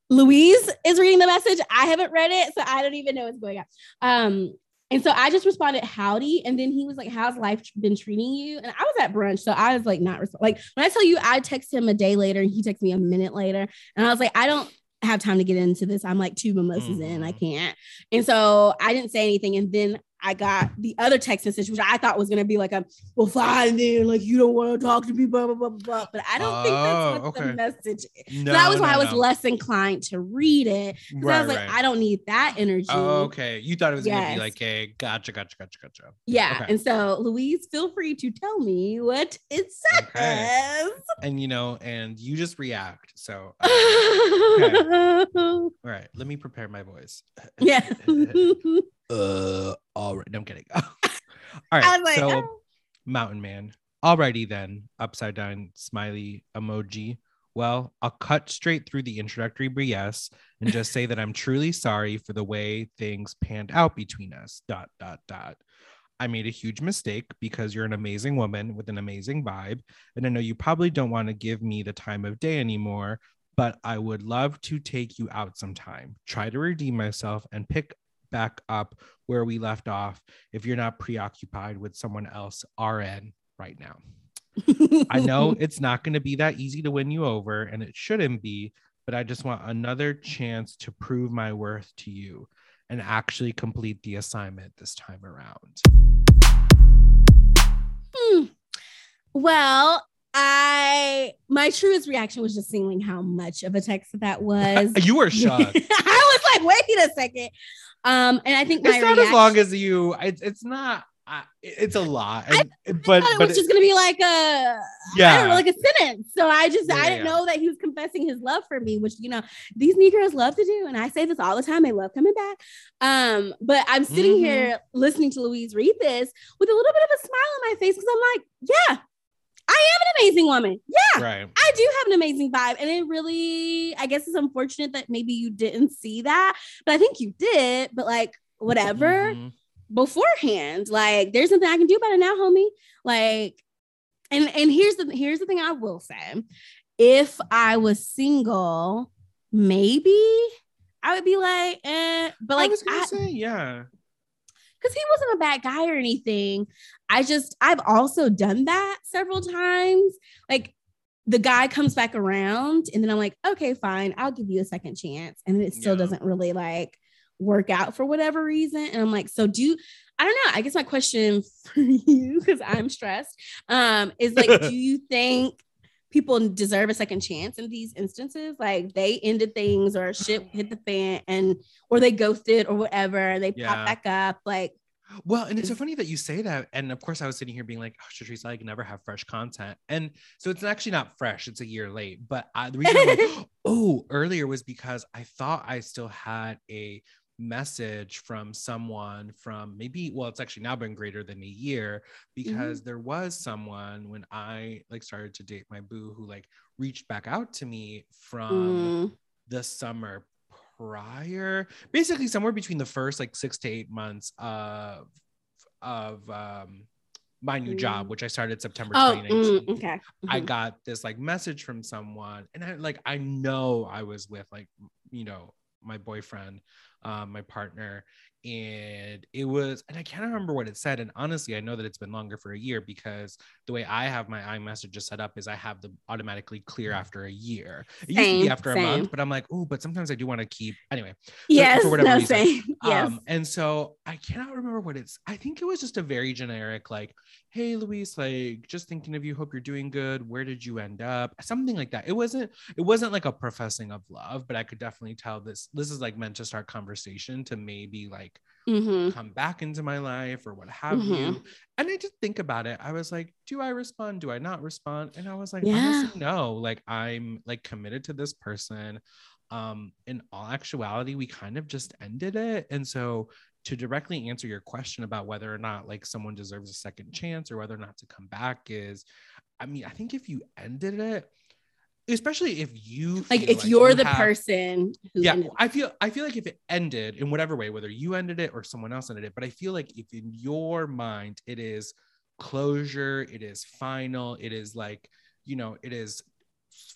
Louise is reading the message. I haven't read it, so I don't even know what's going on. Um, and so I just responded, "Howdy," and then he was like, "How's life been treating you?" And I was at brunch, so I was like, not resp- like when I tell you, I text him a day later, and he texts me a minute later, and I was like, I don't have time to get into this. I'm like two mimosas in, I Mhm. can't. And so I didn't say anything, and then I got the other text message, which I thought was gonna be like a well, fine then, like you don't want to talk to me, blah blah blah blah. But I don't think that's what Oh, the message. is. No, so that was why no, I was less inclined to read it. 'cause I was like, I don't need that energy. Oh, okay. You thought it was gonna be like a gotcha, gotcha, gotcha, gotcha. Yeah. Okay. And so, Louise, feel free to tell me what it says. Okay. And you know, and you just react. So uh, all right, let me prepare my voice. yeah. uh all right. No, I'm kidding. all right. Like, so oh. Mountain Man. Alrighty then, upside down smiley emoji. Well, I'll cut straight through the introductory BS and just say that I'm truly sorry for the way things panned out between us. Dot dot dot. I made a huge mistake because you're an amazing woman with an amazing vibe. And I know you probably don't want to give me the time of day anymore, but I would love to take you out sometime, try to redeem myself, and pick back up where we left off if you're not preoccupied with someone else RN right now. I know it's not going to be that easy to win you over, and it shouldn't be, but I just want another chance to prove my worth to you and actually complete the assignment this time around. Hmm. Well, I my truest reaction was just seeing how much of a text that was. You were shocked. I was like, wait a second. Um, and I think my it's not as long as you. It's, it's not. Uh, it's a lot, I and, but thought it but was just gonna be like a yeah, don't know, like a sentence. So I just Yeah, I didn't yeah. know that he was confessing his love for me, which you know these Negroes love to do, and I say this all the time. They love coming back. Um, but I'm sitting Mhm. here listening to Louise read this with a little bit of a smile on my face because I'm like, yeah, I am an amazing woman. Yeah, right. I do have an amazing vibe. And it really, I guess it's unfortunate that maybe you didn't see that, but I think you did. But like, whatever Mhm. beforehand. Like, there's nothing I can do about it now, homie. Like, and and here's the here's the thing I will say. If I was single, maybe I would be like, eh, but I like, was gonna I- say, yeah. Because he wasn't a bad guy or anything. I just I've also done that several times. Like the guy comes back around, and then I'm like, okay, fine, I'll give you a second chance, and then it still Yeah. doesn't really like work out for whatever reason. And I'm like, so do I don't know. I guess my question for you, because I'm stressed, um, is like, do you think people deserve a second chance in these instances? Like they ended things or shit hit the fan and or they ghosted or whatever, and they Yeah. pop back up. Like, Well, and it's so funny that you say that. And of course, I was sitting here being like, oh, Shatrice, I can never have fresh content. And so it's actually not fresh, it's a year late. But I, the reason I'm like, oh, earlier was because I thought I still had a message from someone from maybe, well, it's actually now been greater than a year because there was someone when I like started to date my boo who like reached back out to me from mm, the summer prior basically somewhere between the first like six to eight months of of um my new job Mm. which i started september oh, 2019 mm, okay. i Mhm. got this like message from someone and i like i know i was with like you know my boyfriend um my partner and it was and i can't remember what it said and honestly i know that it's been longer for a year because the way i have my iMessages set up is i have them automatically clear after a year it used to be Same, after a month but i'm like oh but sometimes i do want to keep anyway yes, for whatever no, reason. same. Yes. um, and so I cannot remember what it's. I think it was just a very generic, like, "Hey, Louise, like, just thinking of you. Hope you're doing good. Where did you end up?" Something like that. It wasn't. It wasn't like a professing of love, but I could definitely tell this. This is like meant to start conversation to maybe like Mhm. come back into my life or what have Mhm. you. And I just think about it. I was like, do I respond? Do I not respond? And I was like, Yeah. honestly, no. Like I'm like committed to this person. Um, in all actuality, we kind of just ended it. And so to directly answer your question about whether or not like someone deserves a second chance or whether or not to come back is, I mean, I think if you ended it, especially if you like if you're you the have- person who yeah i feel i feel like if it ended in whatever way whether you ended it or someone else ended it but i feel like if in your mind it is closure it is final it is like you know it is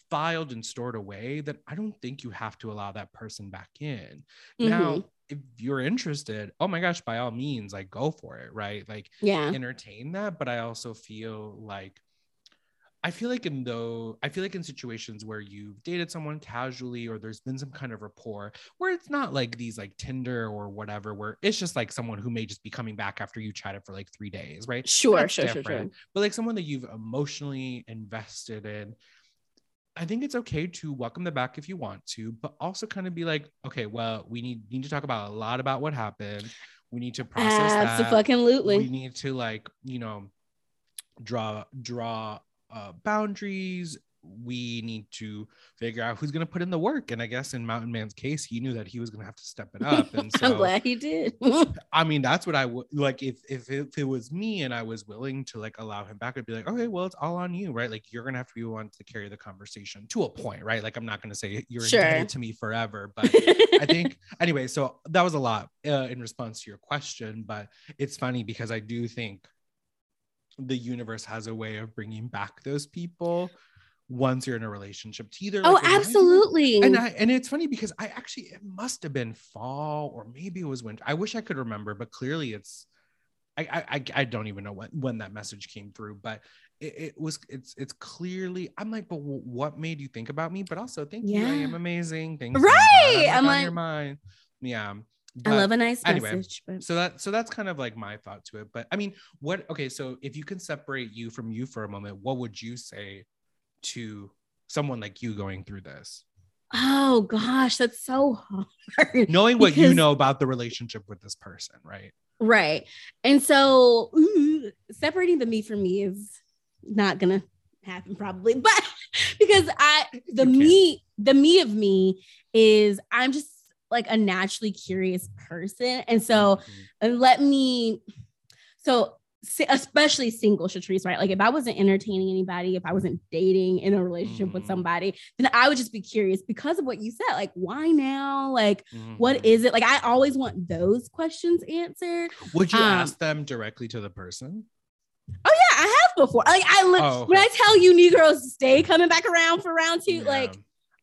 filed and stored away that i don't think you have to allow that person back in now Mhm. If you're interested oh my gosh by all means like go for it right like yeah entertain that but i also feel like I feel like in though I feel like in situations where you've dated someone casually or there's been some kind of rapport where it's not like these like Tinder or whatever where it's just like someone who may just be coming back after you chatted for like three days, right? Sure, That's sure, sure, sure. But like someone that you've emotionally invested in, I think it's okay to welcome them back if you want to, but also kind of be like, okay, well, we need need to talk about a lot about what happened. We need to process that. Absolutely. We need to like, you know, draw draw uh, boundaries. We need to figure out who's going to put in the work. And I guess in Mountain Man's case, he knew that he was going to have to step it up. And so, I'm glad he did. I mean, that's what I would like. If, if if it was me and I was willing to like allow him back, I'd be like, okay, well, it's all on you, right? Like you're gonna have to be the one to carry the conversation to a point, right? Like I'm not gonna say you're Sure. indebted to me forever, but I think anyway. So that was a lot uh, in response to your question, but it's funny because I do think the universe has a way of bringing back those people once you're in a relationship to either oh, like, absolutely. and I and it's funny because I actually it must have been fall or maybe it was winter. I wish I could remember, but clearly it's I I I, don't even know when when that message came through, but it, it was it's it's clearly I'm like, but wh- what made you think about me? But also thank you, I am amazing. Thanks, Right. I'm, I'm like- your mind. Yeah. I love a nice anyway, message. But so that so that's kind of like my thought to it. But I mean, what okay, so if you can separate you from you for a moment, what would you say to someone like you going through this? oh gosh, that's so hard. knowing what you know about the relationship with this person, right? Right. And so ooh, separating the me from me is not gonna happen probably, but because I the me, the me of me is I'm just like a naturally curious person. And so Mhm. and let me so especially single Shatrice, right? Like if I wasn't entertaining anybody, if I wasn't dating in a relationship with Mhm. somebody, then I would just be curious because of what you said. Like, why now? Like, what Mhm. is it? Like, I always want those questions answered. Would you um, ask them directly to the person? Oh yeah, I have before. Like I li- Oh, when. I tell you Negroes stay coming back around for round two, Yeah. like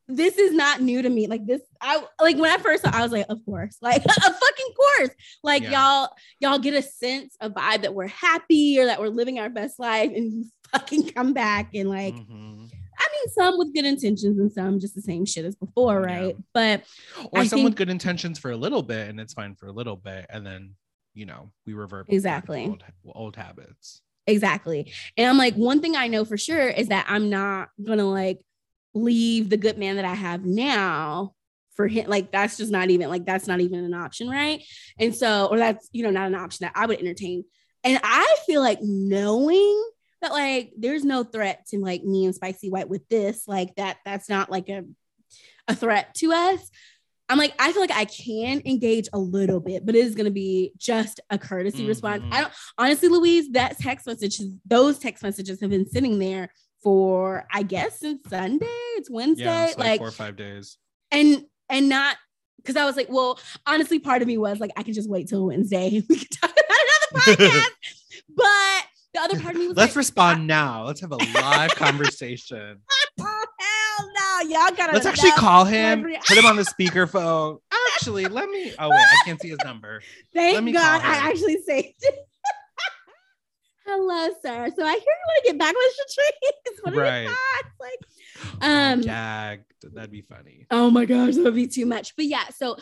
this is not new to me. Like this, I like when I first saw, I was like, of course, like a fucking course. Like Yeah. y'all, y'all get a sense, a vibe that we're happy or that we're living our best life, and you fucking come back and like, Mhm. I mean, some with good intentions and some just the same shit as before, Yeah. right? But or I someone with good intentions for a little bit and it's fine for a little bit, and then you know we revert Exactly. old, old habits. Exactly. And I'm like, one thing I know for sure is that I'm not gonna like leave the good man that I have now for him. Like, that's just not even like that's not even an option, right? And so, or that's you know, not an option that I would entertain. And I feel like knowing that like there's no threat to like me and Spicy White with this, like that, that's not like a a threat to us. I'm like, I feel like I can engage a little bit, but it is going to be just a courtesy response. Mhm. I don't honestly, Louise, that text messages, those text messages have been sitting there for, I guess, since Sunday. It's Wednesday. Yeah, it's like, like, four or five days. and, and not because I was like, well, honestly, part of me was like, I can just wait till Wednesday. We could talk about another podcast. but the other part of me was Let's like, respond now. Let's have a live conversation. oh, hell no. Y'all gotta Let's actually call him. every- Put him on the speakerphone. Actually, let me. Oh wait, I can't see his number. Thank Let me God I actually saved it. Hello, sir. So I hear you want to get back with Shatrice. What are Right. your thoughts? Like, um, gagged. That'd be funny. oh my gosh, that would be too much. But yeah, so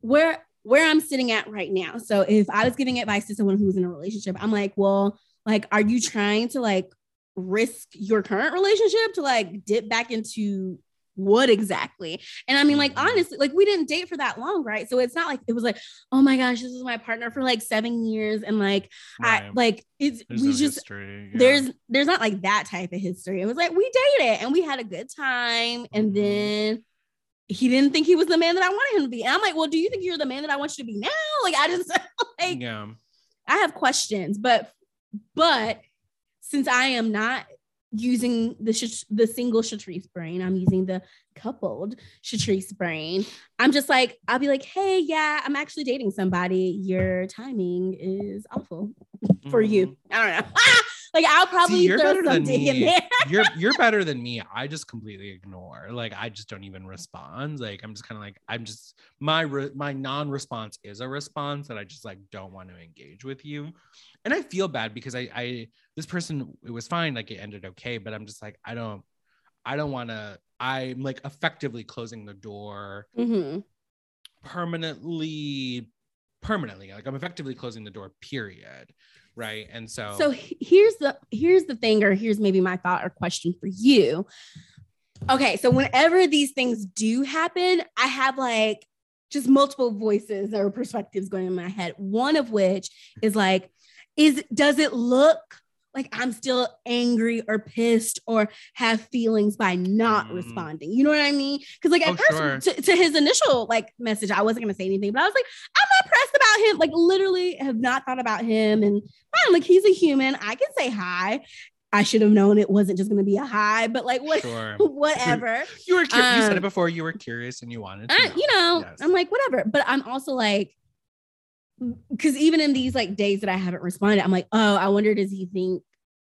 where where I'm sitting at right now. So if I was giving advice to someone who's in a relationship, I'm like, well, like, are you trying to like risk your current relationship to like dip back into what exactly? And I mean, like, Mhm. honestly, like we didn't date for that long, right? So it's not like it was like, oh my gosh, this is my partner for like seven years, and like I like it's There's we no just history. yeah. there's there's not like that type of history. It was like we dated and we had a good time, and Mhm. then he didn't think he was the man that I wanted him to be. And I'm like, well, do you think you're the man that I want you to be now? Like, I just like yeah. I have questions, but but since I am not using the sh- the single Shatrice brain, I'm using the coupled Shatrice brain. I'm just like, I'll be like, hey, yeah, I'm actually dating somebody. Your timing is awful for you. Mhm. I don't know. Like I'll probably See, you're throw better than something in me. there. you're you're better than me. I just completely ignore. Like I just don't even respond. Like I'm just kind of like I'm just my re- my non-response is a response that I just like don't want to engage with you. And I feel bad because I I this person it was fine like it ended okay, but I'm just like I don't I don't want to I'm like effectively closing the door Mhm. permanently permanently like I'm effectively closing the door period. Right? And so So here's the here's the thing, or here's maybe my thought or question for you. Okay, so whenever these things do happen, I have like just multiple voices or perspectives going in my head. One of which is like, is does it look like I'm still angry or pissed or have feelings by not Mm. responding? You know what I mean? Because like at Oh, first, sure. to, to his initial like message, I wasn't gonna say anything, but I was like, I'm not pressed about him. Like literally, have not thought about him, and fine, like he's a human. I can say hi. I should have known it wasn't just gonna be a hi, but like what, sure. whatever. You were curious. you said Um, it before. You were curious and you wanted to. I, you know, Yes. I'm like, whatever. But I'm also like, because even in these like days that I haven't responded, I'm like, oh, I wonder does he think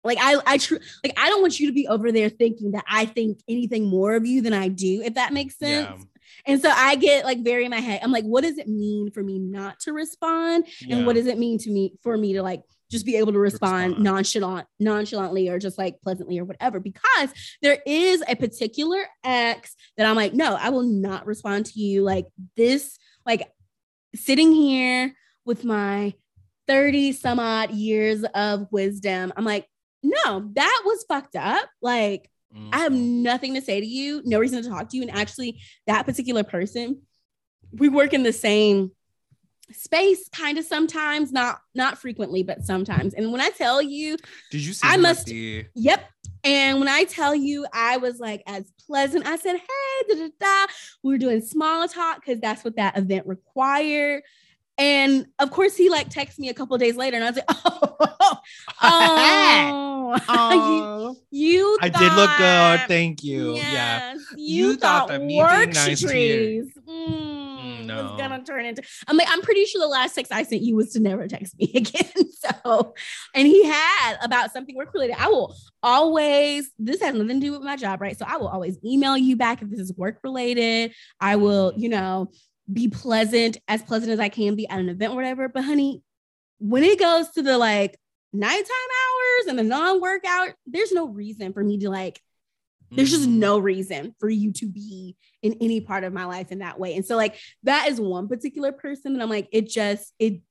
like I I true like I don't want you to be over there thinking that I think anything more of you than I do, if that makes sense. Yeah. And so I get like very in my head. I'm like, what does it mean for me not to respond? And what does it mean to me for me to like just be able to respond, Respond. nonchalant, nonchalantly, or just like pleasantly or whatever? Because there is a particular ex that I'm like, no, I will not respond to you. Like this, like sitting here with my 30 some odd years of wisdom. I'm like, no, that was fucked up. Like, I have Mhm. nothing to say to you, no reason to talk to you. And actually, that particular person, we work in the same space kind of sometimes, not not frequently, but sometimes. And when I tell you, Did you see? I must- The, yep. And when I tell you, I was like as pleasant. I said, "Hey, da da da." We were doing small talk because that's what that event required. And of course, he like texts me a couple of days later, and I was like, "Oh, oh, Oh, you, you I did look good. Thank you. Yeah. Yes, you, You thought thought, that work nice trees Mm, mm, no. was gonna turn into. I'm like, I'm pretty sure the last text I sent you was to never text me again. So, and he had about something work related. I will always. This has nothing to do with my job, right? So I will always email you back if this is work related. I will, you know, be pleasant, as pleasant as I can be at an event or whatever. But honey, when it goes to the like nighttime hours and the non-workout, there's no reason for me to like there's just Mhm. no reason for you to be in any part of my life in that way. And so like that is one particular person and I'm like it just it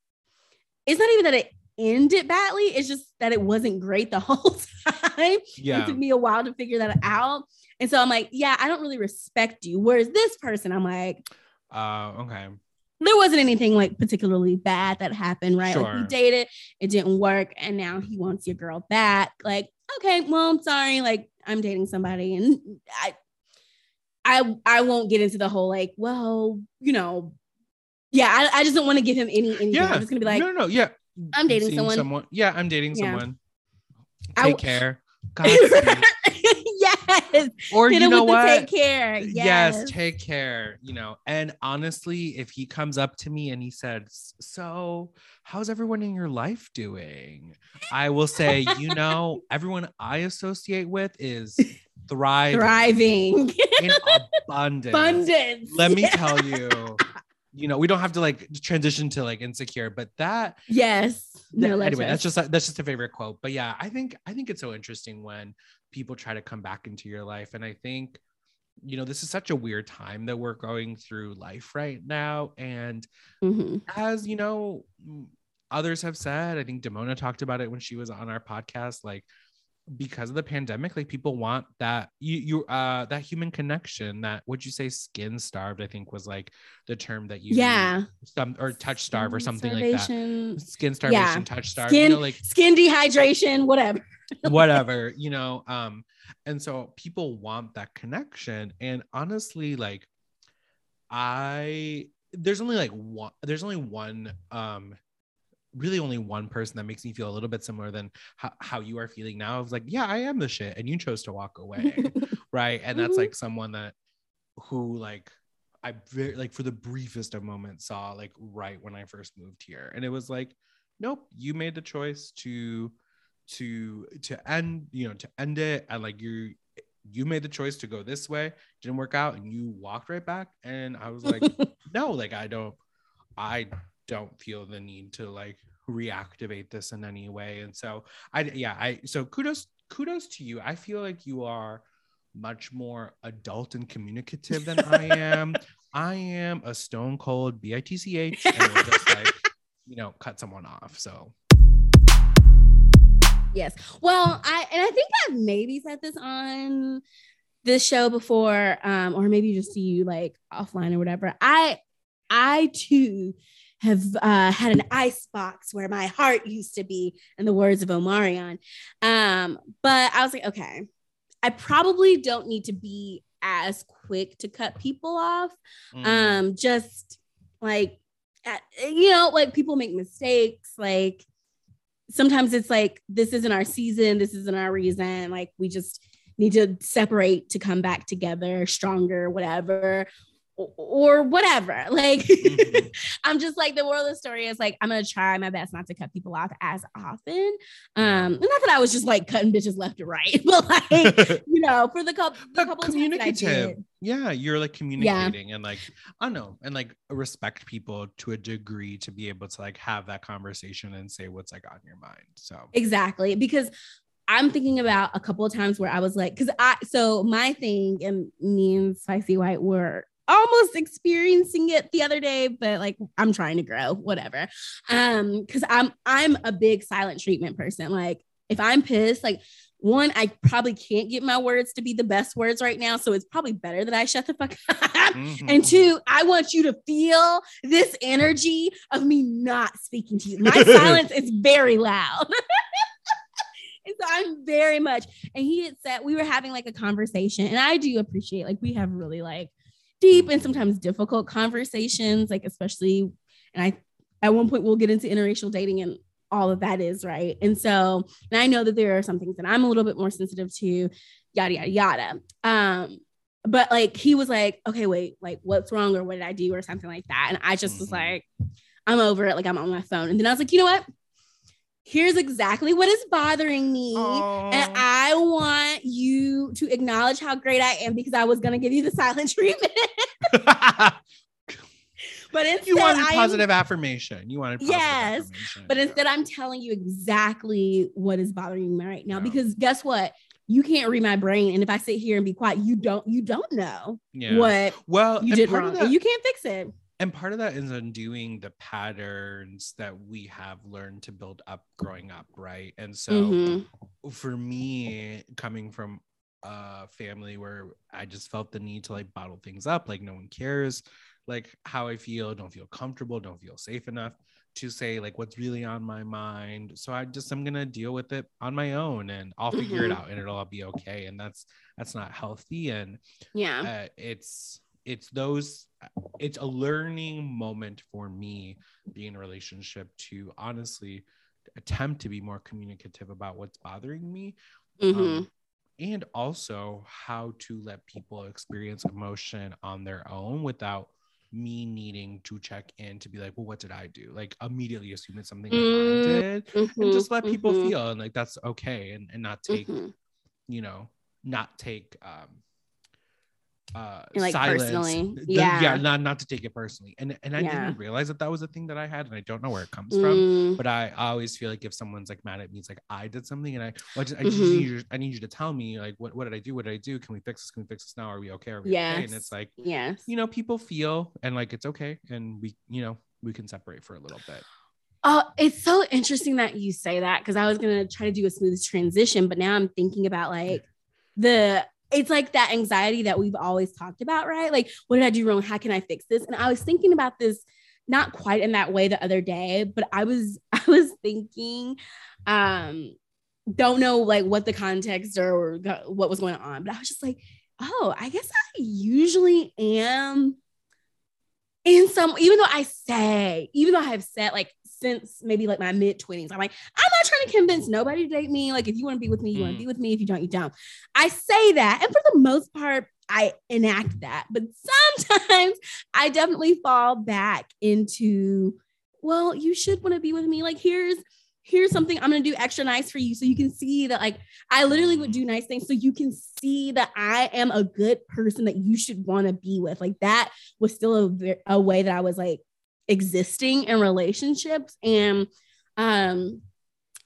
it's not even that it ended badly, it's just that it wasn't great the whole time. Yeah. It took me a while to figure that out. And so I'm like, yeah, I don't really respect you. Whereas this person, I'm like, Uh, okay. there wasn't anything like particularly bad that happened, right? Like we dated, it didn't work, and now he wants your girl back. Like, okay, well, I'm sorry, like I'm dating somebody, and I, I, I won't get into the whole like, well, you know, yeah, I, I just don't want to give him any anything. Yeah. I'm just gonna be like, no, no, no. Yeah. I'm dating Seeing someone. Yeah, I'm dating Yeah. someone. I Take w- care. Godspeed. Yes, or hit you know what? take care. Yes, yes take care you know and honestly if he comes up to me and he says so how's everyone in your life doing i will say you know everyone i associate with is thriving thriving, in abundance abundance. let me Yeah. tell you you know we don't have to like transition to like insecure but that Yes. No, anyway, that's just that's just a favorite quote. But yeah, I think I think it's so interesting when people try to come back into your life, and I think you know this is such a weird time that we're going through life right now, and Mhm. as you know, others have said, I think Demona talked about it when she was on our podcast, like because of the pandemic, like people want that you you uh that human connection, that would you say skin starved, I think was like the term that you Yeah. some or touch starve or something like that. Skin starvation, touch starve, Skin, you know, like skin dehydration, whatever. whatever you know um and so people want that connection and honestly like i there's only like one there's only one um really only one person that makes me feel a little bit similar than how, how you are feeling now of like yeah i am the shit and you chose to walk away right? And that's Mhm. like someone that who like i very like for the briefest of moments saw like right when i first moved here. And it was like nope you made the choice to to to end you know to end it. And like you you made the choice to go this way. Didn't work out. And you walked right back. And i was like no like i don't i don't feel the need to like reactivate this in any way and so i yeah i so kudos kudos to you i feel like you are much more adult and communicative than i am i am a stone cold bitch and will just like you know cut someone off so Yes. Well, I and I think I've maybe said this on this show before, um, or maybe just to you like offline or whatever. I I too have uh, had an ice box where my heart used to be, in the words of Omarion. Um, but I was like, okay, I probably don't need to be as quick to cut people off. Mm. Um, just like, you know, like people make mistakes, like sometimes it's like this isn't our season this isn't our reason like we just need to separate to come back together stronger whatever or whatever. Like, mm-hmm. I'm just like the moral of the story is like I'm gonna try my best not to cut people off as often. Um, not that I was just like cutting bitches left and right, but like you know, for the couple, the couple communicative. Yeah, you're like communicating yeah. and like I don't know, and like respect people to a degree to be able to like have that conversation and say what's like on your mind. So exactly because I'm thinking about a couple of times where I was like, because I so my thing and me and Spicy White were almost experiencing it the other day, but like I'm trying to grow, whatever. Um, because I'm I'm a big silent treatment person. Like if I'm pissed, like one, I probably can't get my words to be the best words right now. So it's probably better that I shut the fuck up. Mm-hmm. And two, I want you to feel this energy of me not speaking to you. My silence is very loud. and so I'm very much, and he had said we were having like a conversation, and I do appreciate like we have really like deep and sometimes difficult conversations, like especially, and I at one point we'll get into interracial dating and all of that is right. And so, and I know that there are some things that I'm a little bit more sensitive to, yada yada yada. Um, but like he was like, okay, wait, like what's wrong or what did I do or something like that, and I just was mm-hmm. like, I'm over it, like I'm on my phone, and then I was like, you know what? Here's exactly what is bothering me. Aww. And I want you to acknowledge how great I am because I was going to give you the silent treatment. but instead, you wanted I'm, positive affirmation. You wanted yes, but instead, I'm telling you exactly what is bothering me right now. Yeah. Because guess what? You can't read my brain, and if I sit here and be quiet, you don't. You don't know yeah. what well you did wrong. That, you can't fix it and part of that is undoing the patterns that we have learned to build up growing up right? And so mm-hmm. for me coming from a family where i just felt the need to like bottle things up like no one cares like how i feel don't feel comfortable don't feel safe enough to say like what's really on my mind. So i just i'm gonna deal with it on my own and i'll figure mm-hmm. it out and it'll all be okay. And that's that's not healthy. And yeah. uh, it's it's those it's a learning moment for me being in a relationship to honestly attempt to be more communicative about what's bothering me mm-hmm. um, and also how to let people experience emotion on their own without me needing to check in to be like, well, what did I do? Like immediately assume it's something mm-hmm. that I did mm-hmm. and just let people mm-hmm. feel and like that's okay and, and not take, mm-hmm. you know, not take um uh like silence. personally. the, yeah yeah. not not to take it personally. And and i yeah. didn't realize that that was a thing that i had and i don't know where it comes mm. from but I, I always feel like if someone's like mad at me it's like i did something and i well, I, just, I, mm-hmm. just need you, I need you to tell me like what, what did i do? What did i do? Can we fix this? Can we fix this now? Are we okay? Are we yes. okay? And it's like yes. you know people feel and like it's okay and we you know we can separate for a little bit. Oh, it's so interesting that you say that because I was gonna try to do a smooth transition, but now I'm thinking about like the it's like that anxiety that we've always talked about, right? Like, what did I do wrong? How can I fix this? And I was thinking about this not quite in that way the other day, but I was I was thinking um don't know like what the context or what was going on, but I was just like, oh, I guess I usually am in some even though I say, even though I have said like since maybe like my mid 20s. I'm like, I'm not trying to convince nobody to date me. Like, if you want to be with me, you mm. want to be with me. If you don't, you don't. I say that. And for the most part, I enact that. But sometimes I definitely fall back into, well, you should want to be with me. Like, here's here's something I'm gonna do extra nice for you so you can see that like I literally would do nice things so you can see that I am a good person that you should want to be with. Like that was still a, a way that I was like existing in relationships and um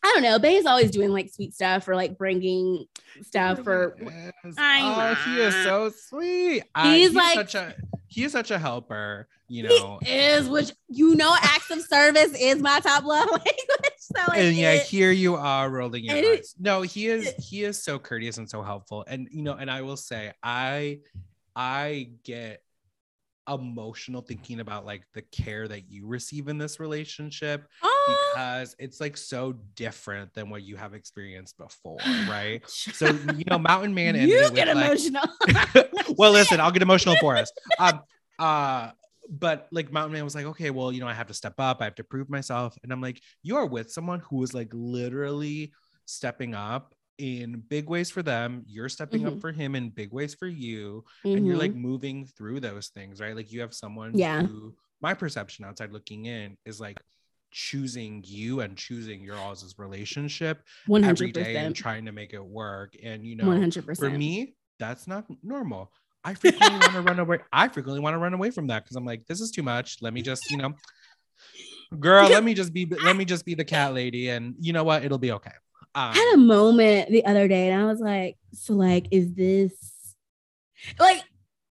I don't know. Bay is always doing like sweet stuff or like bringing stuff He for. really is. I oh, he is so sweet. Uh, He's like- such a he is such a helper. You know, is, which you know, acts of service is my top love language. So like, and yeah, here you are rolling your it- eyes. No, he is he is so courteous and so helpful. And you know, and I will say, I I get emotional thinking about like the care that you receive in this relationship oh, because it's like so different than what you have experienced before, right? So you know, Mountain Man ended you get like- emotional. well, listen, I'll get emotional for us. Um, uh, but like Mountain Man was like, okay, well, you know, I have to step up, I have to prove myself, and I'm like, you are with someone who is like literally stepping up in big ways for them. You're stepping Mhm. up for him in big ways for you, and you're Mhm. like moving through those things, right? Like you have someone Yeah. who, my perception outside looking in is like choosing you and choosing your all's relationship one every hundred day and trying to make it work. And you know, one hundred for me, that's not normal. I frequently want to run away. I frequently want to run away from that because I'm like, this is too much. Let me just, you know, girl, let me just be, let me just be the cat lady, and you know what? It'll be okay. Um, I had a moment the other day, and I was like, so like, is this like?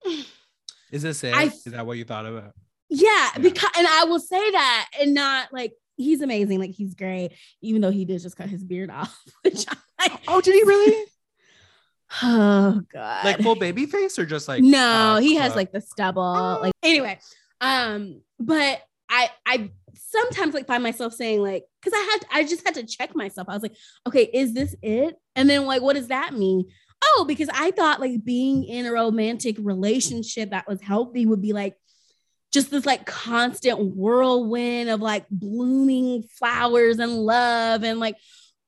is this it? I- Is that what you thought of it? Yeah, Yeah. because and I will say that and not like he's amazing, like he's great, even though he did just cut his beard off, which like, Oh, did he really? oh god. Like full baby face or just like? no, uh, he has uh, like the stubble. Oh. Like anyway, um, but I I sometimes like find myself saying like because I had I just had to check myself. I was like, okay, is this it? And then like, what does that mean? Oh, because I thought like being in a romantic relationship that was healthy would be like just this like constant whirlwind of like blooming flowers and love and like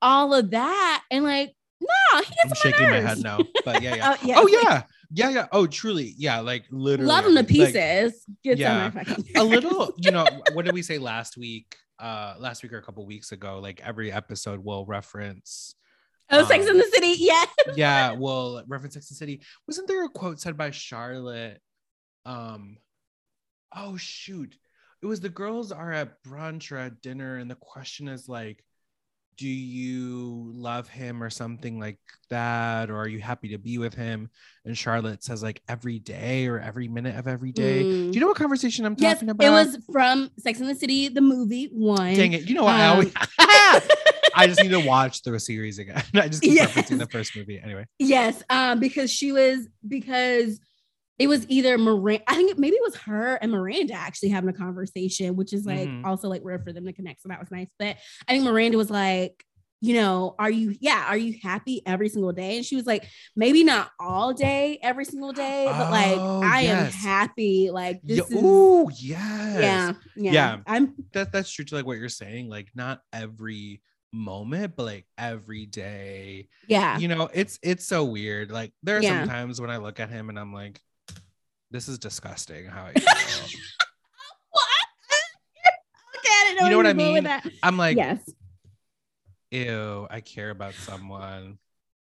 all of that. And like, no, he I'm gets shaking my nerves. head no, but yeah, yeah. Oh, yeah. Oh yeah, yeah, yeah. Oh, truly, yeah. Like literally, Love him to like- pieces. Gets yeah, my a little you know what did we say last week uh last week or a couple weeks ago like every episode will reference Oh, Sex um, in the City. Yeah. yeah well reference Sex in the City wasn't there a quote said by Charlotte um oh shoot it was the girls are at brunch or at dinner and the question is like do you love him or something like that or are you happy to be with him and Charlotte says like every day or every minute of every day Mm. do you know what conversation I'm Yes, talking about it was from Sex in the City, the movie one. Dang it. You know what? I Um, always I just need to watch the series again. I just keep Yes. referencing the first movie. Anyway. yes, um, because she was because it was either Miranda. I think it, maybe it was her and Miranda actually having a conversation, which is like Mhm. also like rare for them to connect. So that was nice. But I think Miranda was like, you know, are you yeah, are you happy every single day? And she was like, maybe not all day, every single day, but like Oh, I am happy. Like this Yeah, is ooh, yes. yeah, yeah, Yeah. I'm That, that's true to like what you're saying. Like not every moment, but like every day. yeah. You know, it's it's so weird. Like there are Yeah. some times when I look at him and I'm like, this is disgusting how I feel. Okay, I didn't know You know what I mean? I'm like, yes. ew, I care about someone.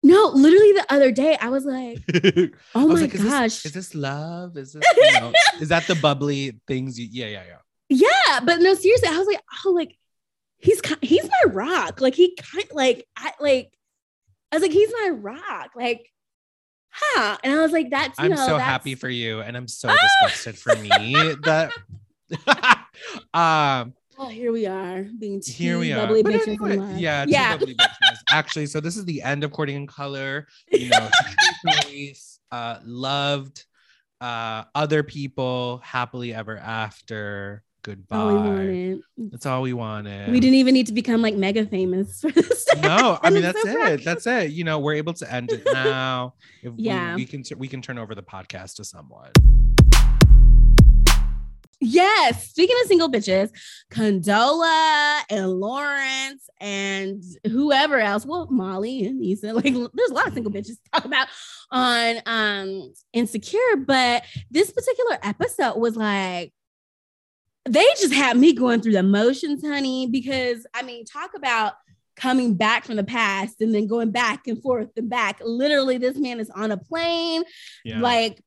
No, literally the other day I was like, oh was my like, is this- gosh. Is this love? Is this you know, is that the bubbly things you yeah, yeah, yeah. yeah, but no, seriously, I was like, oh, like he's he's my rock. Like he kind of like I like I was like, he's my rock. Like, huh. And I was like, that's you I'm know, so that's- happy for you, and I'm so disgusted for me that um Oh, here we are being two here we are. bubbly But bitches anyway, yeah, yeah. bitches. Actually, so this is the end of Courting in Color. You know, uh, loved, uh, other people, happily ever after. Goodbye. all we wanted. That's all we wanted. We didn't even need to become like mega famous for this. No, I mean that's so it. That's it. You know, we're able to end it now. If we- Yeah. we, can we can turn over the podcast to someone. Yes. Speaking of single bitches, Condola and Lawrence and whoever else, well, Molly and Issa, like there's a lot of single bitches to talk about on um Insecure, but this particular episode was like they just had me going through the motions, honey, because I mean, talk about coming back from the past and then going back and forth and back. Literally, this man is on a plane, yeah. like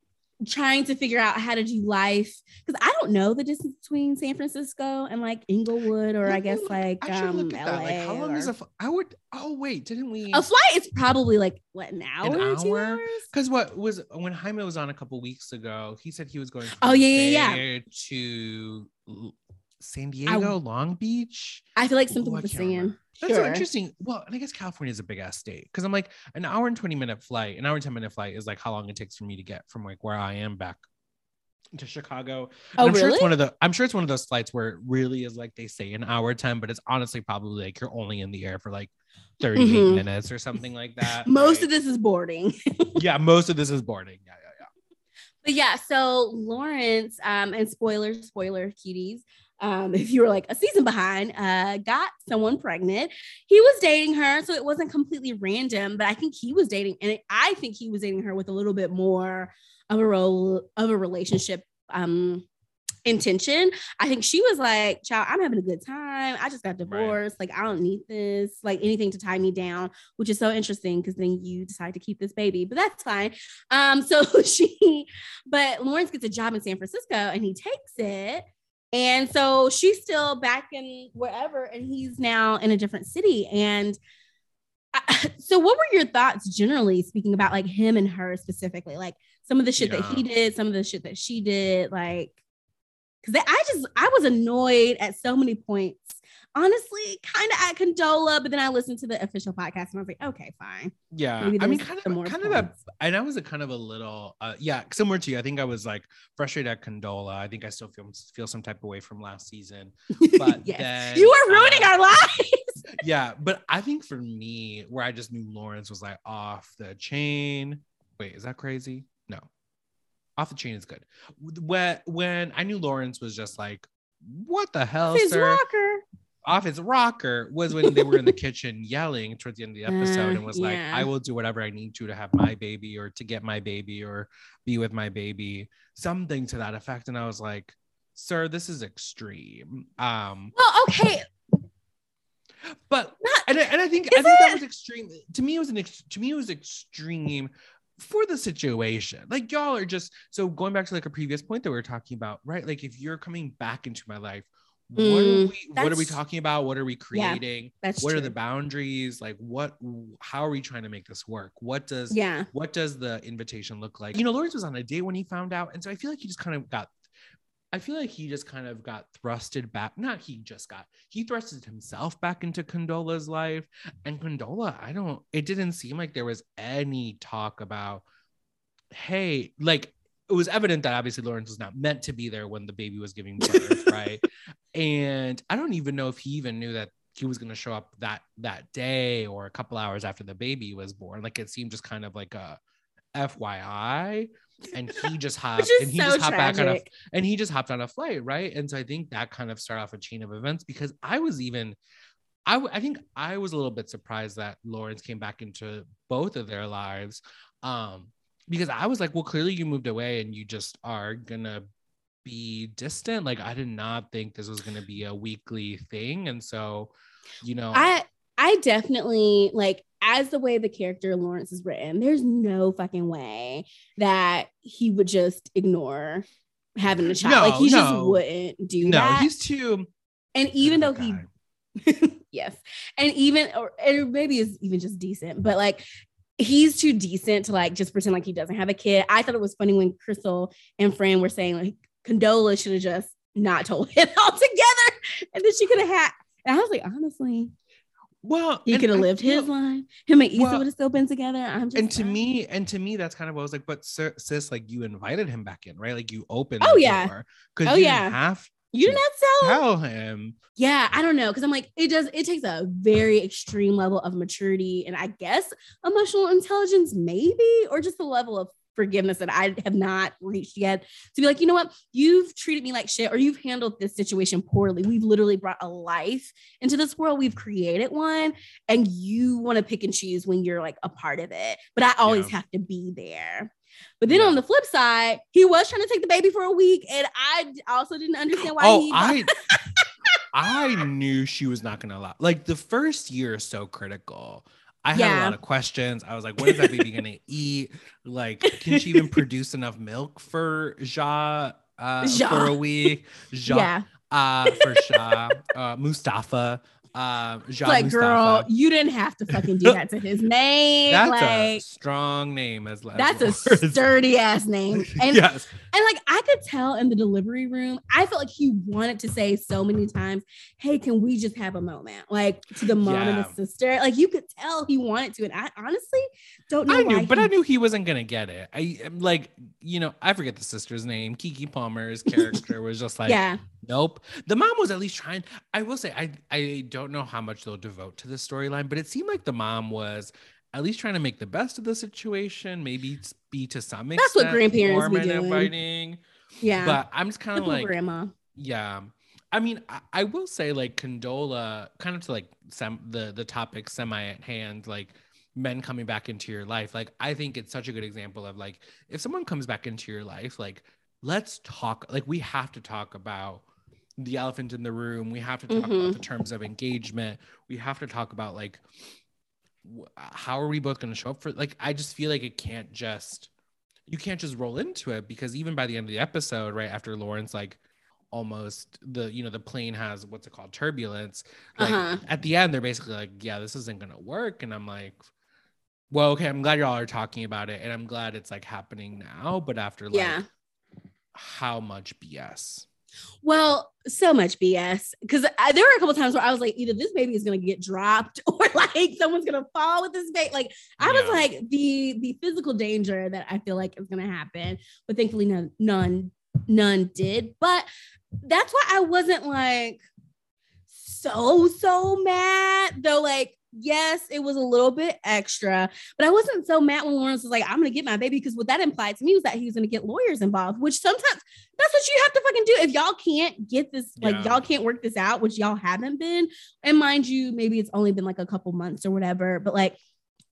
trying to figure out how to do life because I don't know the distance between San Francisco and like Inglewood or I, guess like um LA. Like how long or... is a? Fl- I would. Oh wait, didn't we? A flight is probably like what an hour? An hour? Because what was when Jaime was on a couple weeks ago? He said he was going. Oh yeah, yeah, yeah. To San Diego, I, Long Beach. I feel like something with the sand. That's sure. so interesting. Well, and I guess California is a big ass state because I'm like an hour and 20 minute flight, an hour and 10 minute flight is like how long it takes for me to get from like where I am back to Chicago. oh, I'm really? sure it's one of the I'm sure it's one of those flights where it really is like they say an hour 10, but it's honestly probably like you're only in the air for like 38 mm-hmm. minutes or something like that. most right? of this is boarding. yeah, most of this is boarding. Yeah, yeah, yeah. But yeah, so Lawrence, um, and spoiler, spoiler cuties um, if you were like a season behind, uh, got someone pregnant. He was dating her, so it wasn't completely random, but I think he was dating, and I think he was dating her with a little bit more of a role of a relationship um intention. I think she was like, child, I'm having a good time. I just got divorced. Right. Like, I don't need this, like anything to tie me down, which is so interesting because then you decide to keep this baby, but that's fine. Um, so she, but Lawrence gets a job in San Francisco and he takes it. And so she's still back in wherever, and he's now in a different city. And I, uh, so, what were your thoughts generally speaking about like him and her specifically? Like some of the shit yeah. that he did, some of the shit that she did, like, because I just, I was annoyed at so many points honestly kind of at Condola, but then I listened to the official podcast and I was like, okay, fine. Yeah. I mean, kind of, kind of a, and I was a kind of a little, uh, yeah, similar to you. I think I was like frustrated at Condola. I think I still feel, feel some type of way from last season, but yes. then, you are ruining uh, our lives. yeah. But I think for me, where I just knew Lawrence was like off the chain. Wait, is that crazy? No. Off the chain is good. When when I knew Lawrence was just like, what the hell, His sir? rocker off his rocker was when they were in the kitchen yelling towards the end of the episode uh, and was yeah. like, I will do whatever I need to to have my baby or to get my baby or be with my baby, something to that effect. And I was like, sir, this is extreme. Um well, okay. But and, and I think I think it? that was extreme. To me, it was an ex- to me it was extreme for the situation. Like y'all are just so going back to like a previous point that we were talking about, right? Like if you're coming back into my life, what are mm, we what are we talking about? What are we creating? yeah, that's what true. are the boundaries? Like what how are we trying to make this work? What does yeah. what does the invitation look like? You know lawrence was on a date when he found out and so i feel like he just kind of got i feel like he just kind of got thrusted back not he just got he thrusted himself back into condola's life. And condola i don't it didn't seem like there was any talk about hey like it was evident that obviously Lawrence was not meant to be there when the baby was giving birth, right? And I don't even know if he even knew that he was going to show up that that day or a couple hours after the baby was born. Like it seemed just kind of like a FYI. And he just hopped and he so just hopped tragic. back on a and he just hopped on a flight, right? And so I think that kind of started off a chain of events because I was even I, w- I think I was a little bit surprised that Lawrence came back into both of their lives. Um, because I was like, well, clearly you moved away and you just are gonna be distant. Like I did not think this was gonna be a weekly thing. And so, you know, I I definitely like as the way the character Lawrence is written, there's no fucking way that he would just ignore having a child. No, like he no. just wouldn't do no, that. No, he's too and even though he yes. And even or, or maybe is even just decent, but like he's too decent to like just pretend like he doesn't have a kid. I thought it was funny when Crystal and Fran were saying like Condola should have just not told him altogether, and then she could have had. And I was like, honestly, well, he could have lived his life. Him and Issa well, would have still been together. I'm just and to me, and to me, that's kind of what I was like. But sis, like you invited him back in, right? Like you opened. Oh yeah. Because oh you yeah. have you did not tell tell him. Yeah, I don't know because I'm like it does. It takes a very extreme level of maturity and I guess emotional intelligence, maybe, or just the level of forgiveness that I have not reached yet to be like, you know what, you've treated me like shit, or you've handled this situation poorly. We've literally brought a life into this world. We've created one, and you want to pick and choose when you're like a part of it. But I always yeah. have to be there. But then Yeah. on the flip side, he was trying to take the baby for a week, and I also didn't understand why. oh, he, I I knew she was not gonna allow. Like the first year is so critical. I had a lot of questions. I was like, "What is that baby gonna eat? Like, can she even produce enough milk for Ja uh, Ja. for a week? Ja yeah, uh, for Shah, uh, Mustafa, uh, like, girl, you didn't have to fucking do that to his name. That's a like, strong name as as that's a sturdy ass name, and yes, And like I could tell in the delivery room, I felt like he wanted to say so many times, Hey, can we just have a moment? Like to the mom and the sister. Like you could tell he wanted to. And I honestly don't know I why knew, but he- I knew he wasn't gonna get it. I like, you know, I forget the sister's name. Keke Palmer's character was just like, yeah. Nope. The mom was at least trying. I will say, I I don't know how much they'll devote to this storyline, but it seemed like the mom was at least trying to make the best of the situation. Maybe be to some extent That's what grandparents be doing. inviting. Yeah. But I'm just kind of like, grandma. Yeah. I mean, I, I will say like Condola, kind of to like some the the topic semi at hand, like men coming back into your life. Like I think it's such a good example of like if someone comes back into your life, like let's talk. Like we have to talk about the elephant in the room. We have to talk Mhm. about the terms of engagement. We have to talk about like how are we both going to show up for like I just feel like it can't just you can't just roll into it because even by the end of the episode, right after Lawrence like almost the you know the plane has what's it called turbulence like Uh-huh. at the end they're basically like yeah this isn't gonna work and i'm like well okay i'm glad y'all are talking about it and i'm glad it's like happening now but after like Yeah. how much bs Well, so much BS. Because there were a couple times where I was like, either this baby is gonna get dropped or like someone's gonna fall with this baby. Like I was Yeah. like the the physical danger that I feel like is gonna happen, but thankfully none none none did. But that's why I wasn't like so so mad though. Like yes, it was a little bit extra, but I wasn't so mad when Lawrence was like, "I'm gonna get my baby," because what that implied to me was that he was gonna get lawyers involved, which sometimes that's what you have to fucking do. If y'all can't get this, like Yeah. y'all can't work this out, which y'all haven't been, and mind you, maybe it's only been like a couple months or whatever, but like,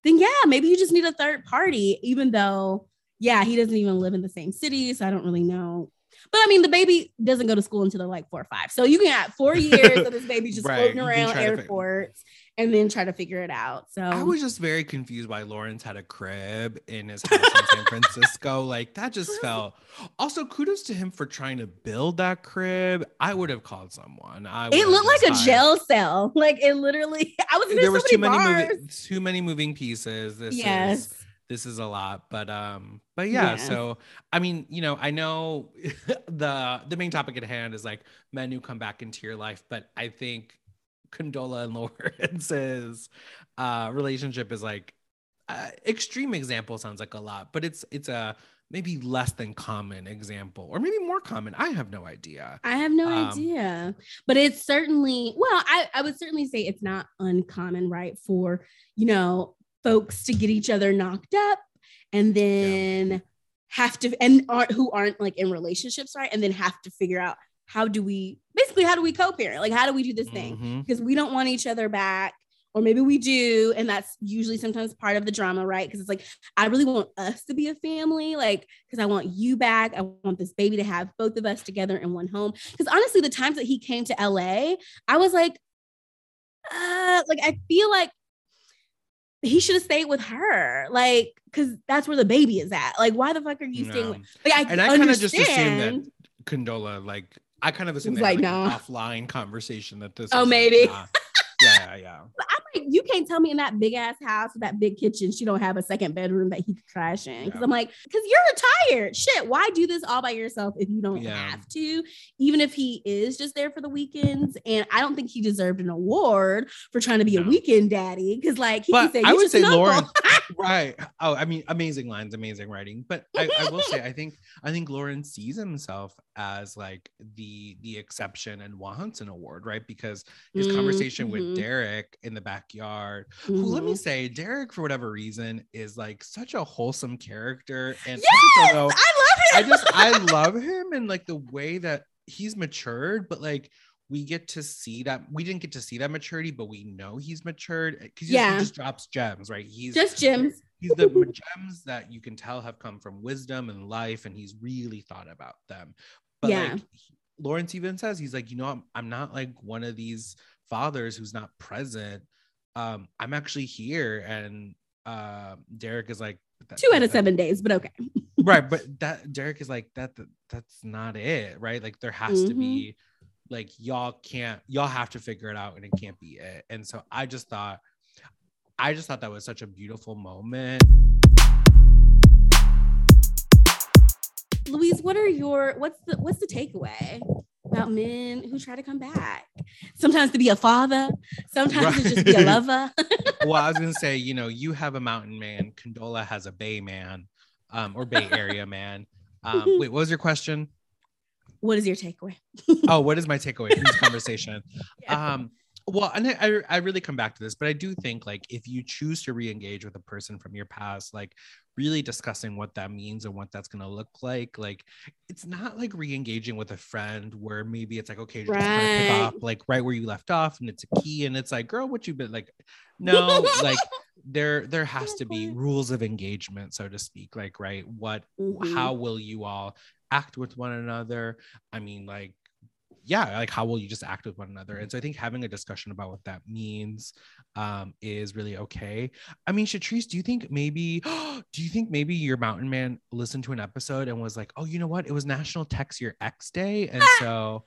then yeah, maybe you just need a third party, even though, yeah, he doesn't even live in the same city. So I don't really know. But I mean, the baby doesn't go to school until they're like four or five. So you can have four years of this baby just Right, floating around try to fi- airports and then try to figure it out. So i was just very confused why lawrence had a crib in his house in san francisco like that just felt also kudos to him for trying to build that crib i would have called someone I it looked like a jail cell. Like it literally, I was in there so was too many many moving, too many moving pieces. This yes. is this is a lot, but um, but yeah. Yeah. So I mean, you know, I know the the main topic at hand is like men who come back into your life, but I think Condola and Lawrence's uh relationship is like uh, extreme example sounds like a lot, but it's it's a maybe less than common example, or maybe more common. I have no idea. I have no Um, idea, but it's certainly well. I, I would certainly say it's not uncommon, right, for you know folks to get each other knocked up and then have to and aren't who aren't like in relationships, right, and then have to figure out how do we basically how do we co-parent, like how do we do this thing Mhm. because we don't want each other back. Or maybe we do, and that's usually sometimes part of the drama, right? Because it's like I really want us to be a family, like because I want you back. I want this baby to have both of us together in one home. Because honestly, the times that he came to LA, I was like, uh, like I feel like he should have stayed with her, like because that's where the baby is at. Like, why the fuck are you staying No. with? Like, I and I kind of just assumed that Condola, like, I kind of assume was they had, like, like, an nah. offline conversation that this. Oh, was like, maybe. nah. Yeah, yeah. like, you can't tell me in that big ass house with that big kitchen, she don't have a second bedroom that he could crash in. Because Yeah. I'm like, because you're retired. Shit, why do this all by yourself if you don't Yeah. have to? Even if he is just there for the weekends. And I don't think he deserved an award for trying to be a weekend daddy. Because like he But can say, I would say uncle." Right? Oh, I mean, amazing lines, amazing writing. But I, I will say, I think, I think Lawrence sees himself as like the the exception and wants an award, right? Because his Mm, conversation with Derek in the backyard, who let me Mhm. say, Derek for whatever reason is like such a wholesome character, and I Yes, just don't know. I love him. I just I love him and like the way that he's matured, but like we get to see that we didn't get to see that maturity, but we know he's matured because Yeah. he just drops gems, right? He's just gems. he's the gems that you can tell have come from wisdom and life, and he's really thought about them. But Yeah. like Lawrence even says, he's like, you know, I'm, I'm not like one of these fathers who's not present. Um, I'm actually here, and uh, Derek is like Two out of seven days, but okay. right but that derek is like that, that that's not it right like there has to Mhm. be like y'all can't y'all have to figure it out and it can't be it and so i just thought i just thought that was such a beautiful moment Louise, what are your what's the what's the takeaway about men who try to come back? Sometimes to be a father, sometimes to just be a lover. well i was gonna say you know you have a mountain man condola has a bay man um or bay area man um wait what was your question what is your takeaway? oh what is my takeaway from this conversation Yeah. um well and I, I really come back to this but i do think like if you choose to re-engage with a person from your past like really discussing what that means and what that's going to look like like it's not like re-engaging with a friend where maybe it's like okay you're just trying to pick Right. up like right where you left off and it's a key and it's like girl what you been like no like there there has to be rules of engagement so to speak like right what Mhm. how will you all act with one another i mean like yeah like how will you just act with one another? And so i think having a discussion about what that means um is really okay. I mean Shatrice, do you think maybe do you think maybe your mountain man listened to an episode and was like oh you know what? It was national text your ex day. And so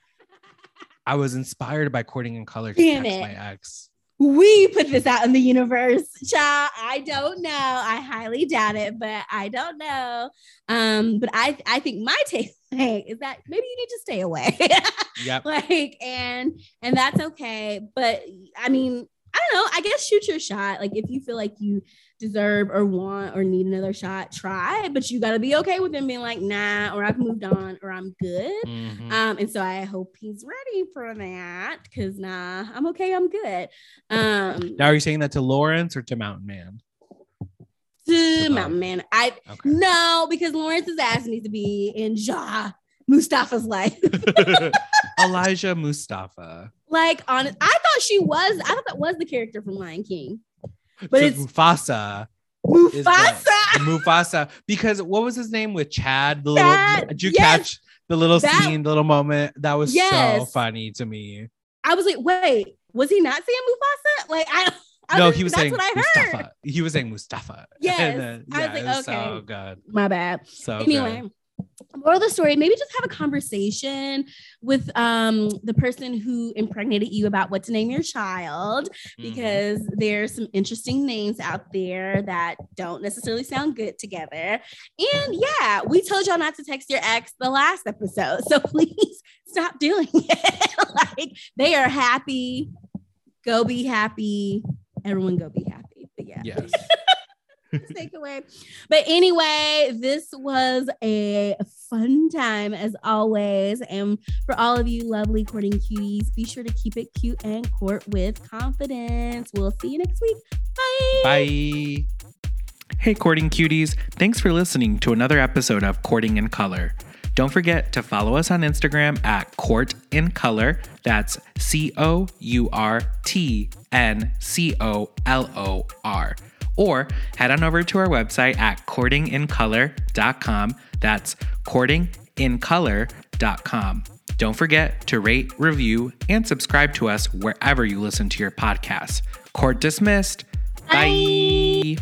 i was inspired by courting in color to Damn text it. my ex we put this out in the universe child. I don't know. I highly doubt it but i don't know. Um but i i think my takeaway is that maybe you need to stay away. Yep. Like and and that's okay. But i mean i don't know i guess shoot your shot like if you feel like you deserve or want or need another shot try but you got to be okay with them being like nah or i've moved on or i'm good Mhm. um, and so I hope he's ready for that because nah, I'm okay, I'm good. Um, now are you saying that to lawrence or to mountain man to. Mountain Man, I okay no because Lawrence's ass needs to be in Ja Mustafa's life. elijah mustafa like on, I thought she was. I thought that was the character from Lion King, but So it's mufasa Mufasa. the- Mufasa because what was his name with Chad? The Chad, little did you yes. catch the little That- scene, the little moment that was so funny to me. I was like, wait, was he not saying Mufasa? Like I. I no, was- he was saying. Mustafa. He was saying Mustafa. Yes. Then, I was yeah, like, was so good. My bad. So anyway good. Moral of the story maybe just have a conversation with um the person who impregnated you about what to name your child Mhm. because there's some interesting names out there that don't necessarily sound good together. And yeah we told y'all not to text your ex the last episode so please stop doing it. Like they are happy. Go be happy. Everyone go be happy. But yeah. Yes. takeaway. But anyway, this was a fun time as always. And for all of you lovely courting cuties, be sure to keep it cute and court with confidence. We'll see you next week. Bye. Bye. Hey, courting cuties. Thanks for listening to another episode of Courting in Color. Don't forget to follow us on Instagram at Court in Color. That's C O U R T N C O L O R. Or head on over to our website at courtingincolor.com. That's courtingincolor.com. Don't forget to rate, review, and subscribe to us wherever you listen to your podcasts. Court dismissed. Bye.